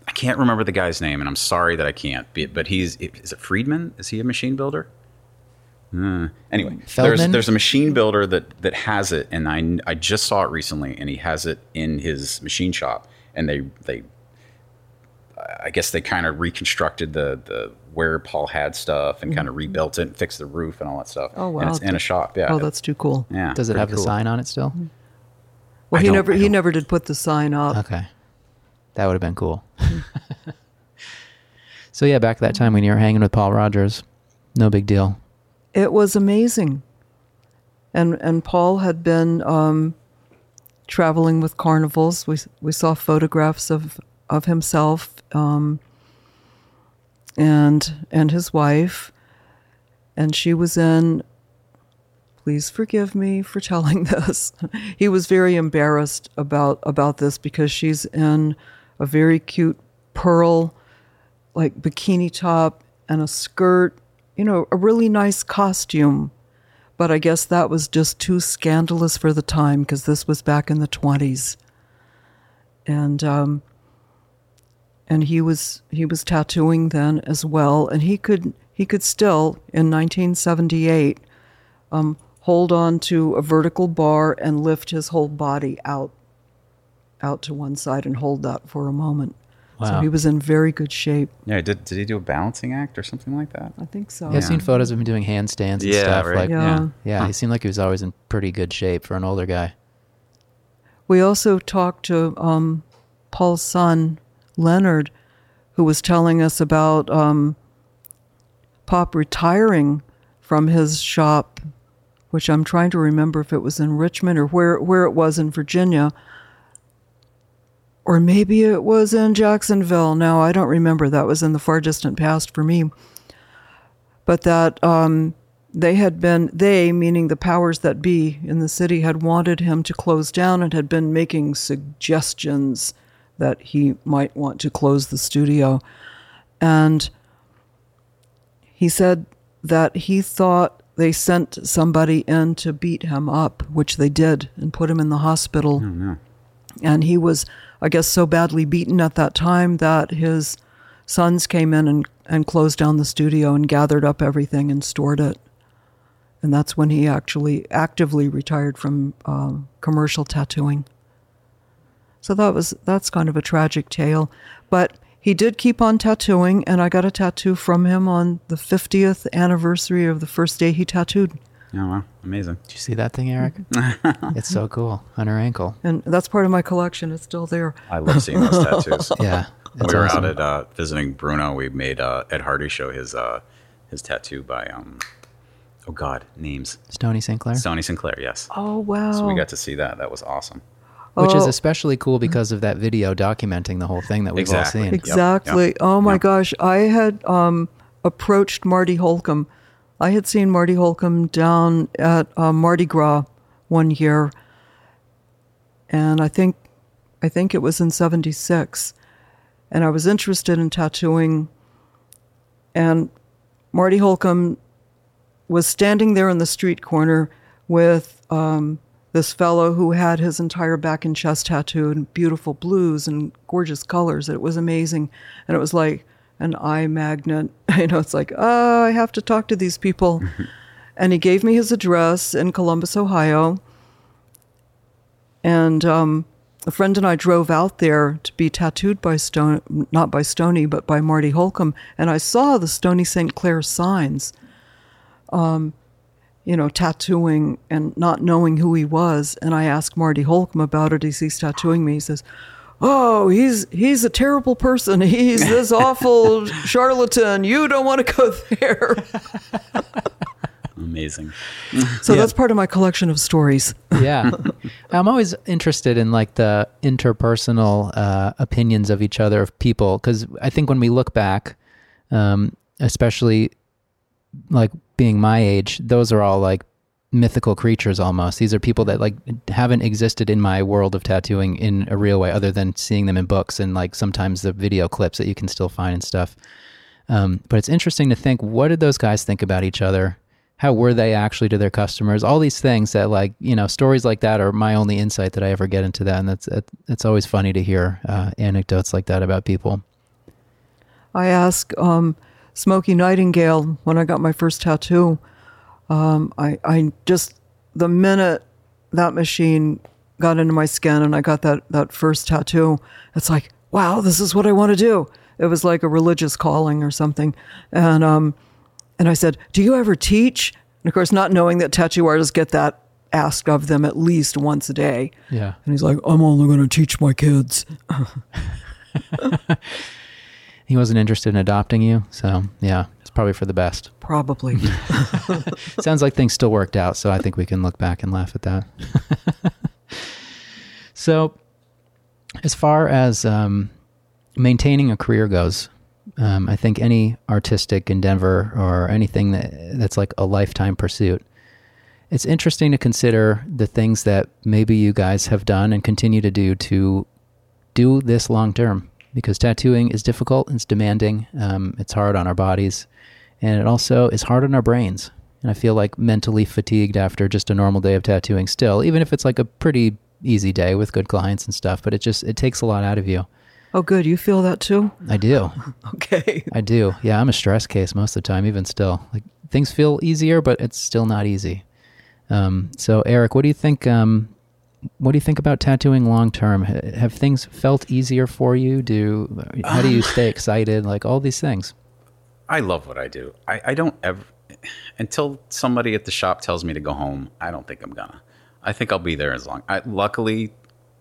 Speaker 3: I can't remember the guy's name, and I'm sorry that I can't. But he's is it Friedman? Is he a machine builder? Uh, anyway, there's there's a machine builder that that has it, and I I just saw it recently, and he has it in his machine shop, and they they I guess they kind of reconstructed the the where Paul had stuff and kind of rebuilt it and fixed the roof and all that stuff.
Speaker 2: Oh, wow.
Speaker 3: And it's in a shop. Yeah.
Speaker 2: Oh, that's too cool.
Speaker 3: yeah.
Speaker 1: Does it
Speaker 3: pretty
Speaker 1: have the sign on it still?
Speaker 2: Well,
Speaker 3: I
Speaker 2: he never he never did put the sign up.
Speaker 1: Okay. That would have been cool. so yeah, back at that time when you were hanging with Paul Rogers, no big deal.
Speaker 2: It was amazing. And and Paul had been um, traveling with carnivals. We we saw photographs of of himself um, and and his wife, and she was in. Please forgive me for telling this. he was very embarrassed about about this because she's in a very cute pearl like bikini top and a skirt, you know, a really nice costume. But I guess that was just too scandalous for the time because this was back in the 20s. And um, and he was he was tattooing then as well, and he could he could still in 1978 um, hold on to a vertical bar and lift his whole body out out to one side and hold that for a moment.
Speaker 1: Wow.
Speaker 2: So he was in very good shape.
Speaker 3: Yeah. Did did he do a balancing act or something like that?
Speaker 2: I think so.
Speaker 1: Yeah, I've seen photos of him doing handstands and
Speaker 3: Yeah,
Speaker 1: stuff.
Speaker 3: right.
Speaker 1: Like,
Speaker 2: Yeah.
Speaker 1: yeah, he seemed like he was always in pretty good shape for an older guy.
Speaker 2: We also talked to um, Paul's son, Leonard, who was telling us about um, Pop retiring from his shop, which I'm trying to remember if it was in Richmond or where where it was in Virginia. Or maybe it was in Jacksonville. Now, I don't remember. That was in the far distant past for me. But that um, they had been, they, meaning the powers that be in the city, had wanted him to close down and had been making suggestions that he might want to close the studio. And he said that he thought they sent somebody in to beat him up, which they did, and put him in the hospital. Oh, no. And he was, I guess, so badly beaten at that time that his sons came in and, and closed down the studio and gathered up everything and stored it. And that's when he actually actively retired from um, commercial tattooing. So that was that's kind of a tragic tale, but he did keep on tattooing, and I got a tattoo from him on the 50th anniversary of the first day he tattooed.
Speaker 3: Oh wow, amazing.
Speaker 1: Did you see that thing, Eric? it's so cool on her ankle.
Speaker 2: And that's part of my collection. It's still there.
Speaker 3: I love seeing those tattoos.
Speaker 1: Yeah,
Speaker 3: we were
Speaker 1: awesome.
Speaker 3: out at uh, visiting Bruno. We made uh, Ed Hardy show his uh, his tattoo by um, oh god, names.
Speaker 1: Stoney St. Clair,
Speaker 3: Sony Sinclair. Yes.
Speaker 2: Oh, wow.
Speaker 3: So we got to see that. That was awesome.
Speaker 1: Which is
Speaker 2: Oh.
Speaker 1: especially cool because of that video documenting the whole thing that we've
Speaker 3: Exactly.
Speaker 1: all seen.
Speaker 3: Yep,
Speaker 2: Exactly.
Speaker 3: yep,
Speaker 2: Oh my
Speaker 3: yep.
Speaker 2: gosh. I had um, approached Marty Holcomb. I had seen Marty Holcomb down at uh, Mardi Gras one year, and I think, I think it was in '76, and I was interested in tattooing. And Marty Holcomb was standing there in the street corner with um, this fellow who had his entire back and chest tattooed in beautiful blues and gorgeous colors. It was amazing. And it was like an eye magnet. You know, it's like, oh, I have to talk to these people. and he gave me his address in Columbus, Ohio. And um, a friend and I drove out there to be tattooed by Stone, not by Stoney, but by Marty Holcomb. And I saw the Stoney St. Clair signs you know, tattooing and not knowing who he was. And I asked Marty Holcomb about it as he's tattooing me. He says, Oh, he's he's a terrible person. He's this awful charlatan. You don't want to go there.
Speaker 3: Amazing.
Speaker 2: So
Speaker 1: Yeah.
Speaker 2: that's part of my collection of stories.
Speaker 1: yeah i'm always interested in like the interpersonal uh, opinions of each other of people because i think when we look back um, especially like being my age those are all like mythical creatures almost. These are people that like haven't existed in my world of tattooing in a real way other than seeing them in books and like sometimes the video clips that you can still find and stuff. Um, but it's interesting to think what did those guys think about each other? How were they actually to their customers? All these things that like you know stories like that are my only insight that i ever get into that and that's it, it's always funny to hear uh, anecdotes like that about people.
Speaker 2: I ask, um, Smokey Nightingale when I got my first tattoo. Um, I, I just, the minute that machine got into my skin and I got that, that first tattoo, it's like, wow, this is what I want to do. It was like a religious calling or something. And, um, and I said, Do you ever teach? And of course, not knowing that tattoo artists get that asked of them at least once a day.
Speaker 1: yeah
Speaker 2: And he's like, I'm only going to teach my kids.
Speaker 1: he wasn't interested in adopting you so yeah it's probably for the best
Speaker 2: Probably.
Speaker 1: Sounds like things still worked out, so I think we can look back and laugh at that. so, as far as um, maintaining a career goes, um, I think any artistic endeavor or anything that, that's like a lifetime pursuit, it's interesting to consider the things that maybe you guys have done and continue to do to do this long term. Because tattooing is difficult, it's demanding, um, it's hard on our bodies and it also is hard on our brains. And I feel like mentally fatigued after just a normal day of tattooing still, even if it's like a pretty easy day with good clients and stuff, but it just it takes a lot out of you.
Speaker 2: oh, good. You feel that too?
Speaker 1: I do.
Speaker 2: Okay.
Speaker 1: I do. Yeah, I'm a stress case most of the time even still. Like things feel easier, but it's still not easy. Um, so Eric, what do you think um, what do you think about tattooing long term? Have things felt easier for you? Do how do you stay excited? Like all these things.
Speaker 3: I love what I do. I, I don't ever until somebody at the shop tells me to go home. I don't think I'm gonna. I think I'll be there as long. I, luckily,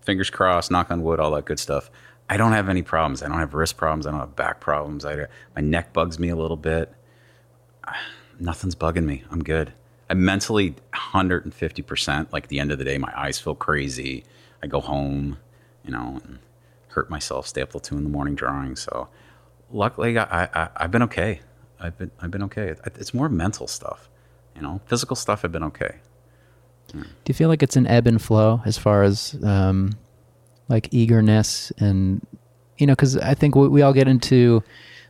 Speaker 3: fingers crossed, knock on wood, all that good stuff. I don't have any problems. I don't have wrist problems. I don't have back problems. I, my neck bugs me a little bit. nothing's bugging me. I'm good. I'm mentally 150%. Like the end of the day, my eyes feel crazy. I go home, you know, and hurt myself, stay up till two in the morning drawing. So luckily I, I, I've been okay. I've been, I've been okay. It's more mental stuff, you know, physical stuff. I've been okay.
Speaker 1: Do you feel like it's an ebb and flow as far as um, like eagerness and you know? Because I think we, we all get into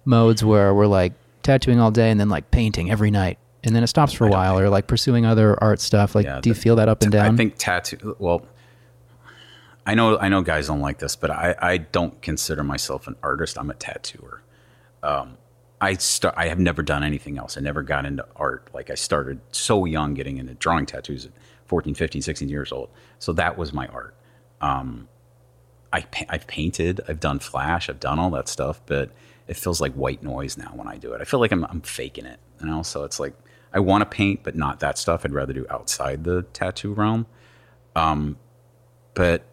Speaker 1: modes where we're like tattooing all day and then like painting every night, and then it stops for a while, or like pursuing other art stuff. Like,
Speaker 3: Yeah,
Speaker 1: do you
Speaker 3: the-
Speaker 1: feel that up and down?
Speaker 3: I think tattoo. Well, I know I know guys don't like this, but I, I don't consider myself an artist. I'm a tattooer. Um, I start. I have never done anything else. I never got into art. Like I started so young, getting into drawing tattoos at 14, 15, 16 years old. So that was my art. Um, I I've painted. I've done flash. I've done all that stuff, but it feels like white noise now when I do it. I feel like I'm I'm faking it. You know. So it's like I want to paint, but not that stuff. I'd rather do outside the tattoo realm um, but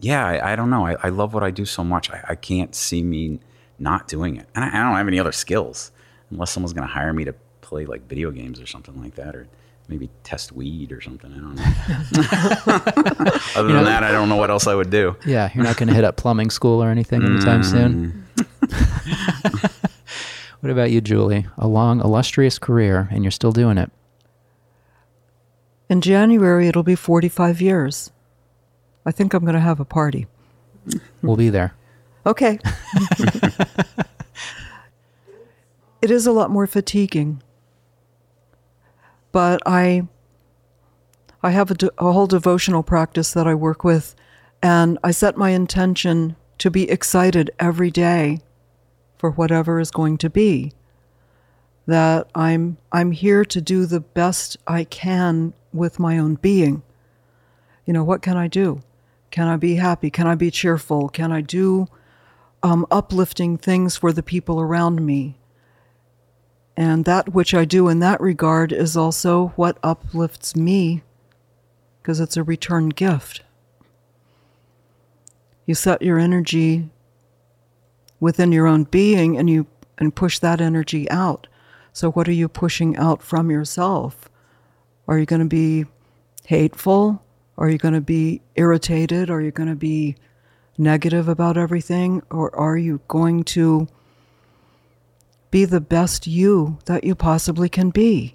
Speaker 3: yeah, I, I don't know. I, I love what I do so much. I, I can't see me not doing it. And I, I don't have any other skills unless someone's going to hire me to play like video games or something like that, or maybe test weed or something. I don't know. Other than that, I don't know what else I would do.
Speaker 1: yeah, you're not going to hit up plumbing school or anything anytime soon. Mm. what about you, Julie? A long, illustrious career, and you're still doing it.
Speaker 2: In January, it'll be 45 years. I think I'm going to have a party.
Speaker 1: We'll be there.
Speaker 2: Okay. it is a lot more fatiguing. But I I have a, de- a whole devotional practice that I work with and I set my intention to be excited every day for whatever is going to be. That I'm I'm here to do the best I can with my own being. You know, what can I do? Can I be happy? Can I be cheerful? Can I do um, uplifting things for the people around me. And that which I do in that regard is also what uplifts me because it's a return gift. You set your energy within your own being and you and push that energy out. So what are you pushing out from yourself? Are you going to be hateful? Are you going to be irritated? Are you going to be negative about everything? Or are you going to be the best you that you possibly can be?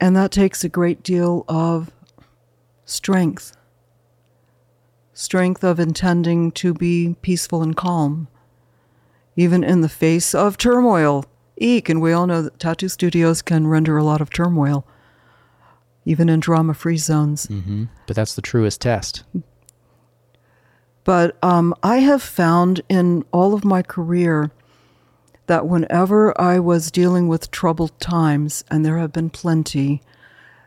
Speaker 2: And that takes a great deal of strength strength of intending to be peaceful and calm, even in the face of turmoil. Eek, and we all know that tattoo studios can render a lot of turmoil, even in drama free zones.
Speaker 1: But that's the truest test.
Speaker 2: But um, I have found in all of my career that whenever I was dealing with troubled times, and there have been plenty,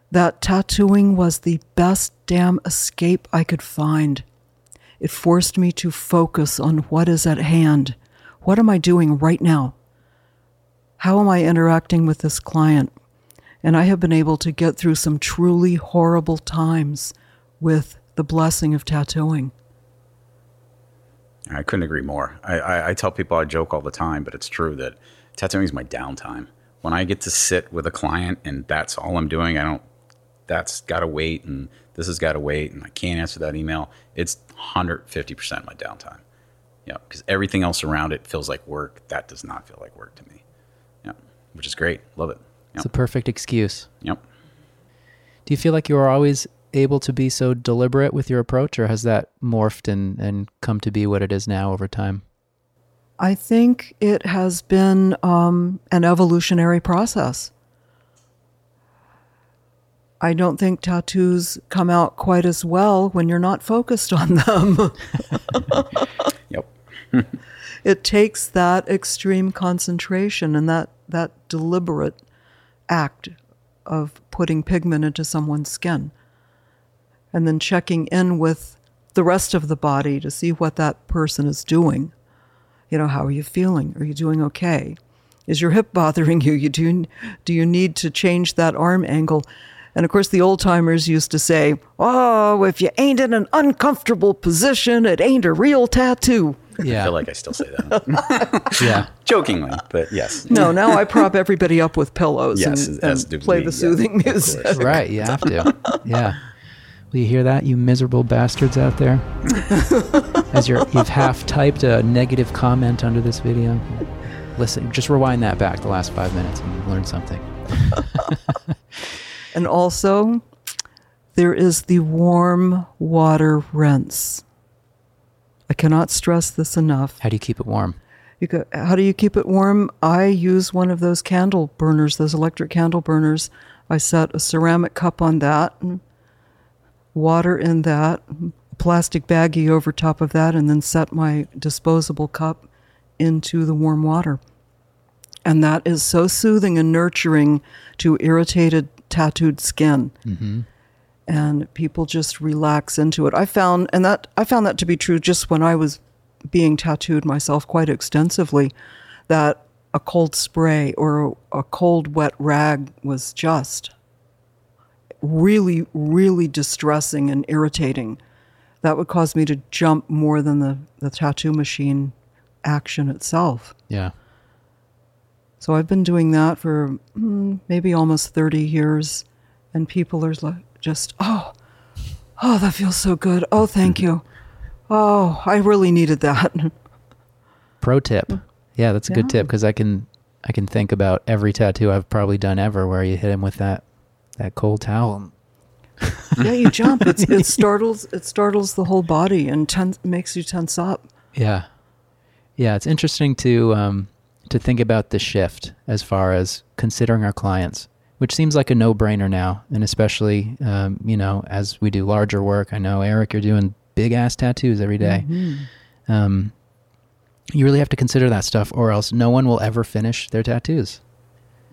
Speaker 2: that tattooing was the best damn escape I could find. It forced me to focus on what is at hand. What am I doing right now? How am I interacting with this client? And I have been able to get through some truly horrible times with the blessing of tattooing.
Speaker 3: I couldn't agree more. I, I, I tell people I joke all the time, but it's true that tattooing is my downtime. When I get to sit with a client and that's all I'm doing, I don't, that's got to wait and this has got to wait and I can't answer that email. It's 150% my downtime. Yeah, because everything else around it feels like work. That does not feel like work to me. Yeah, which is great. Love it.
Speaker 1: It's a perfect excuse.
Speaker 3: Yep.
Speaker 1: Do you feel like you are always able to be so deliberate with your approach, or has that morphed and, and come to be what it is now over time?
Speaker 2: I think it has been um, an evolutionary process. I don't think tattoos come out quite as well when you're not focused on them.
Speaker 3: Yep.
Speaker 2: it takes that extreme concentration and that, that deliberate act of putting pigment into someone's skin and then checking in with the rest of the body to see what that person is doing. You know, how are you feeling? Are you doing okay? Is your hip bothering you? You do do you need to change that arm angle? And of course the old timers used to say, "Oh, if you ain't in an uncomfortable position, it ain't a real tattoo." Yeah.
Speaker 3: I
Speaker 1: Yeah.
Speaker 3: feel like I still say that
Speaker 1: Yeah.
Speaker 3: jokingly, but yes.
Speaker 2: No, now I prop everybody up with pillows
Speaker 3: Yes,
Speaker 2: and,
Speaker 3: as
Speaker 2: and play
Speaker 3: we,
Speaker 2: the soothing
Speaker 3: of
Speaker 2: music.
Speaker 1: Right. You have to. Yeah. Will you hear that, you miserable bastards out there? As you're, you've half typed a negative comment under this video. Listen, just rewind that back the last five minutes and you've learned something.
Speaker 2: And also, there is the warm water rinse. I cannot stress this enough.
Speaker 1: How do you keep it warm?
Speaker 2: You go, how do you keep it warm? I use one of those candle burners, those electric candle burners. I set a ceramic cup on that, water in that, a plastic baggie over top of that, and then set my disposable cup into the warm water. And that is so soothing and nurturing to irritated, tattooed skin. Mm-hmm. And people just relax into it. I found, and that I found that to be true just when I was being tattooed myself quite extensively, that a cold spray or a, a cold wet rag was just really, really distressing and irritating. That would cause me to jump more than the, the tattoo machine action itself.
Speaker 1: Yeah.
Speaker 2: So I've been doing that for mm, maybe almost 30 years, and people are just, oh, oh, that feels so good. Oh, thank you. Oh, I really needed that.
Speaker 1: Pro tip. Yeah, that's a good tip because I can I can think about every tattoo I've probably done ever where you hit him with that that cold towel.
Speaker 2: yeah, you jump. It's, it startles. It startles the whole body and tense, makes you tense up.
Speaker 1: Yeah, yeah. It's interesting to um, to think about the shift as far as considering our clients, which seems like a no brainer now, and especially um, you know as we do larger work. I know Eric, you're doing big ass tattoos every day. Um, you really have to consider that stuff, or else no one will ever finish their tattoos.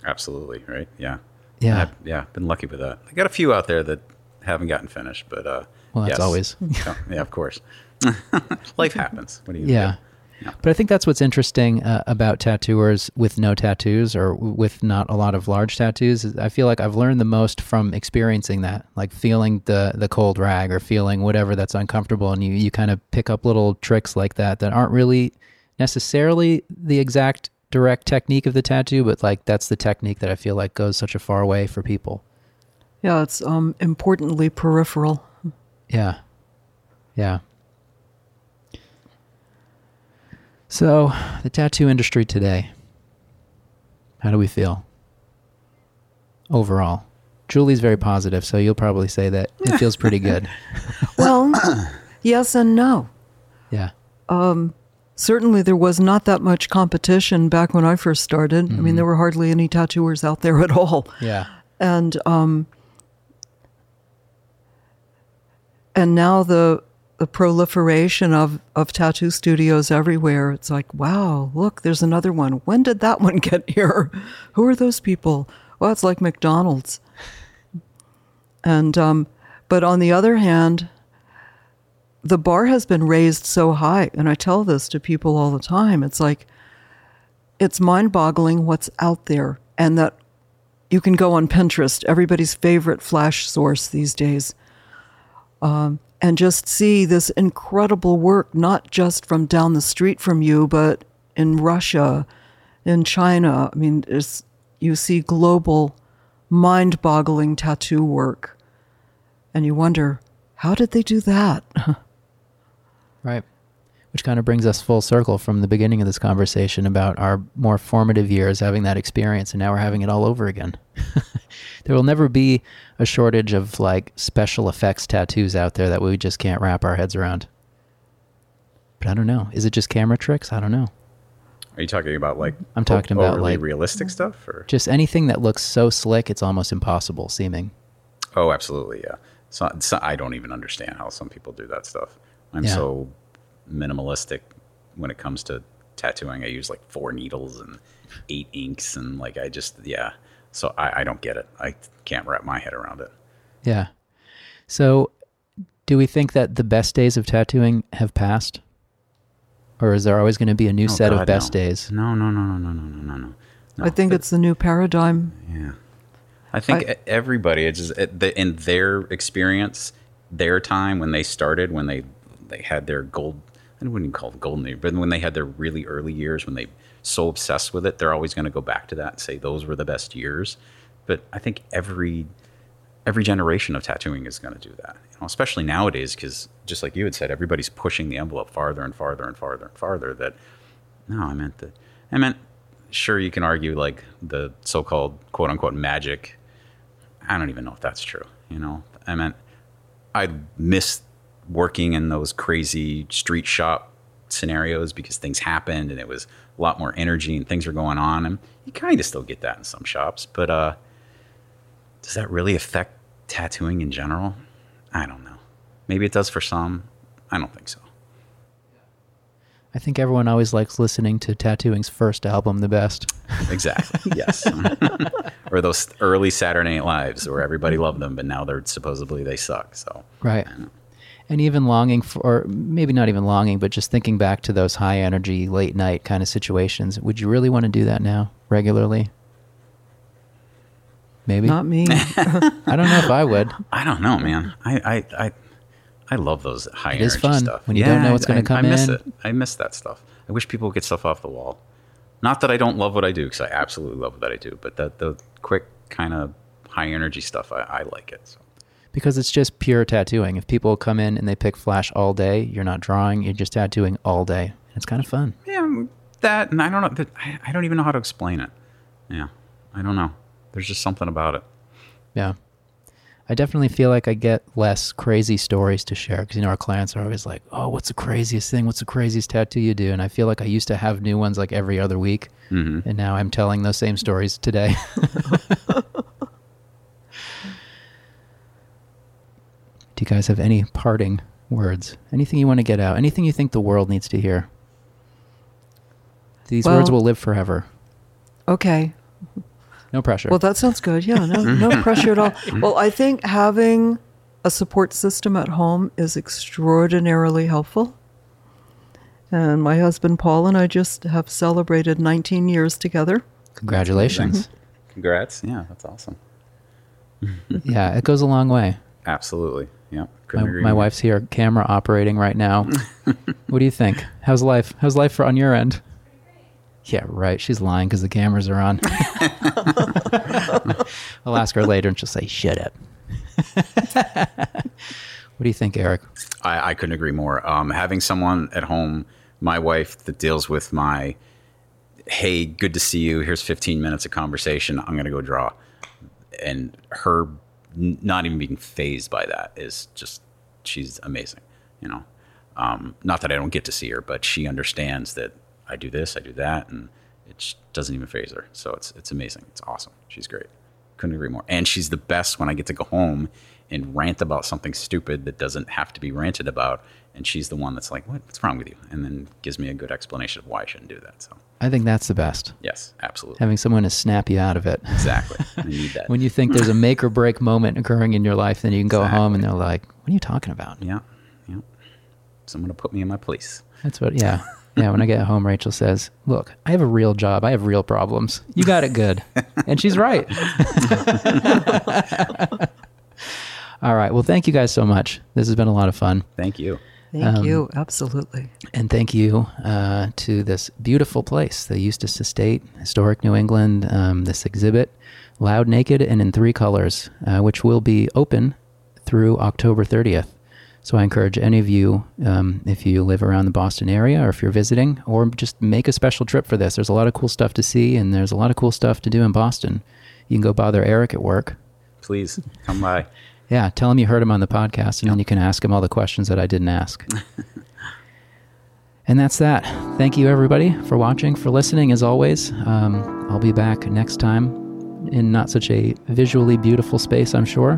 Speaker 3: Absolutely, right? Yeah.
Speaker 1: Yeah.
Speaker 3: I've, yeah, been lucky with that. I got a few out there that haven't gotten finished, but uh
Speaker 1: Well, that's
Speaker 3: yes.
Speaker 1: always-
Speaker 3: yeah, yeah, of course. Life happens. What do you
Speaker 1: Yeah.
Speaker 3: Yeah.
Speaker 1: But I think that's what's interesting uh, about tattooers with no tattoos or with not a lot of large tattoos. is I feel like I've learned the most from experiencing that, like feeling the the cold rag or feeling whatever that's uncomfortable, and you you kind of pick up little tricks like that that aren't really necessarily the exact direct technique of the tattoo, but like that's the technique that I feel like goes such a far way for people.
Speaker 2: Yeah, it's um, importantly peripheral.
Speaker 1: Yeah. Yeah. So, the tattoo industry today. How do we feel? Overall. Julie's very positive, so you'll probably say that it feels pretty good.
Speaker 2: Well, yes and no.
Speaker 1: Yeah.
Speaker 2: Um, Certainly, there was not that much competition back when I first started. I mean, there were hardly any tattooers out there at all.
Speaker 1: Yeah.
Speaker 2: and um, and now the the proliferation of of tattoo studios everywhere. It's like, wow, look, there's another one. When did that one get here? Who are those people? Well, it's like McDonald's. And um, but on the other hand, the bar has been raised so high, and I tell this to people all the time. It's like it's mind-boggling what's out there, and that you can go on Pinterest, everybody's favorite flash source these days, um, and just see this incredible work, not just from down the street from you, but in Russia, in China. I mean, you see global, mind boggling tattoo work, and you wonder, how did they do that?
Speaker 1: Right. Which kind of brings us full circle from the beginning of this conversation about our more formative years having that experience, and now we're having it all over again. there will never be a shortage of like special effects tattoos out there that we just can't wrap our heads around. But I don't know. Is it just camera tricks? I don't know.
Speaker 3: Are you talking about like
Speaker 1: I'm talking about, like-
Speaker 3: realistic stuff or
Speaker 1: Just anything that looks so slick, it's almost impossible seeming.
Speaker 3: Oh, absolutely, yeah. So, so I don't even understand how some people do that stuff. I'm
Speaker 1: Yeah.
Speaker 3: so minimalistic when it comes to tattooing. I use like four needles and eight inks, and like I just yeah. So I, I don't get it. I can't wrap my head around it.
Speaker 1: Yeah. So, do we think that the best days of tattooing have passed, or is there always going to be a new
Speaker 3: oh,
Speaker 1: set
Speaker 3: God, of
Speaker 1: best
Speaker 3: no.
Speaker 1: days?
Speaker 3: No, no, no, no, no, no, no, no. no.
Speaker 2: I think but, it's the new paradigm.
Speaker 3: Yeah. I think
Speaker 2: I,
Speaker 3: everybody, it's just in their experience, their time when they started, when they they had their gold I wouldn't even call it golden age, but when they had their really early years, when they so obsessed with it, they're always going to go back to that and say those were the best years. But I think every every generation of tattooing is going to do that, you know, especially nowadays, because just like you had said, everybody's pushing the envelope farther and farther and farther and farther. That no, I meant that. I meant sure you can argue like the so-called quote unquote magic. I don't even know if that's true. You know, I meant I miss working in those crazy street shop scenarios because things happened and it was a lot more energy and things were going on. And you kind of still get that in some shops but uh does that really affect tattooing in general? I don't know. Maybe it does for some. I don't think so.
Speaker 1: I think everyone always likes listening to Tattooing's first album the best.
Speaker 3: exactly. Yes. Or those early saturday night lives where everybody loved them but now they're supposedly they suck so.
Speaker 1: Right. And even longing for, or maybe not even longing, but just thinking back to those high energy, late night kind of situations. Would you really want to do that now regularly? Maybe.
Speaker 2: Not me.
Speaker 1: I don't know if I would.
Speaker 3: I don't know, man. I I I, I love those high
Speaker 1: It is
Speaker 3: energy
Speaker 1: fun
Speaker 3: stuff.
Speaker 1: when you don't know what's gonna
Speaker 3: I-
Speaker 1: come
Speaker 3: I miss
Speaker 1: in.
Speaker 3: it. I miss that stuff. I wish people would get stuff off the wall. Not that I don't love what I do, because I absolutely love what I do. But that the quick kind of high energy stuff, I, I like it. So
Speaker 1: Because it's just pure tattooing. If people come in and they pick flash all day, you're not drawing, you're just tattooing all day. It's kind of fun.
Speaker 3: yeah, that and I don't know. That, I, I don't even know how to explain it. Yeah, I don't know. There's just something about it.
Speaker 1: Yeah. I definitely feel like I get less crazy stories to share because, you know, our clients are always like, oh, what's the craziest thing? What's the craziest tattoo you do? And I feel like I used to have new ones like every other week.
Speaker 3: Mm-hmm.
Speaker 1: And now I'm telling those same stories today. do you guys have any parting words? Anything you want to get out? Anything you think the world needs to hear? These words will live forever.
Speaker 2: okay.
Speaker 1: No pressure.
Speaker 2: Well, that sounds good. Yeah, no, no pressure at all. Well, I think having a support system at home is extraordinarily helpful. And my husband Paul and I just have celebrated 19 years together.
Speaker 1: Congratulations.
Speaker 3: Congrats. Yeah, that's awesome.
Speaker 1: yeah, it goes a long way.
Speaker 3: Absolutely. Yeah.
Speaker 1: My, my wife's here, camera operating right now. what do you think? How's life? How's life for on your end? Yeah, right. She's lying because the cameras are on. I'll ask her later and she'll say, "Shut up." what do you think, Eric?
Speaker 3: I, I couldn't agree more. Um, having someone at home, my wife, that deals with my, hey, good to see you. Here's 15 minutes of conversation. I'm going to go draw. And her not even being phased by that is just, she's amazing, you know. Um, not that I don't get to see her, but she understands that I do this, I do that, and it doesn't even phase her. So it's it's amazing. It's awesome. She's great. Couldn't agree more. And she's the best when I get to go home and rant about something stupid that doesn't have to be ranted about. And she's the one that's like, "What? What's wrong with you?" And then gives me a good explanation of why I shouldn't do that. So
Speaker 1: I think that's the best.
Speaker 3: yes, absolutely,
Speaker 1: Having someone to snap you out of it.
Speaker 3: exactly. I need that.
Speaker 1: when you think there's a make or break moment occurring in your life, then you can go home and they're like, "What are you talking about?"
Speaker 3: yeah, yeah. Someone to put me in my place.
Speaker 1: That's what, yeah. Yeah, when I get home, Rachel says, Look, I have a real job. I have real problems. You got it good. and she's right. All right. Well, thank you guys so much. This has been a lot of fun.
Speaker 3: Thank you.
Speaker 2: Thank
Speaker 1: Um,
Speaker 2: you. Absolutely.
Speaker 1: And thank you uh, to this beautiful place, the Eustis Estate, historic New England, um, this exhibit, Loud Naked and in three colors, uh, which will be open through October 30th. So I encourage any of you, um, if you live around the Boston area or if you're visiting, or just make a special trip for this. There's a lot of cool stuff to see, and there's a lot of cool stuff to do in Boston. You can go bother Eric at work.
Speaker 3: Please come by.
Speaker 1: Yeah, tell him you heard him on the podcast, and then you can ask him all the questions that I didn't ask. and that's that. Thank you, everybody, for watching, for listening, as always. Um, I'll be back next time in not such a visually beautiful space, I'm sure.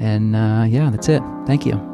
Speaker 1: And uh, yeah, that's it. Thank you.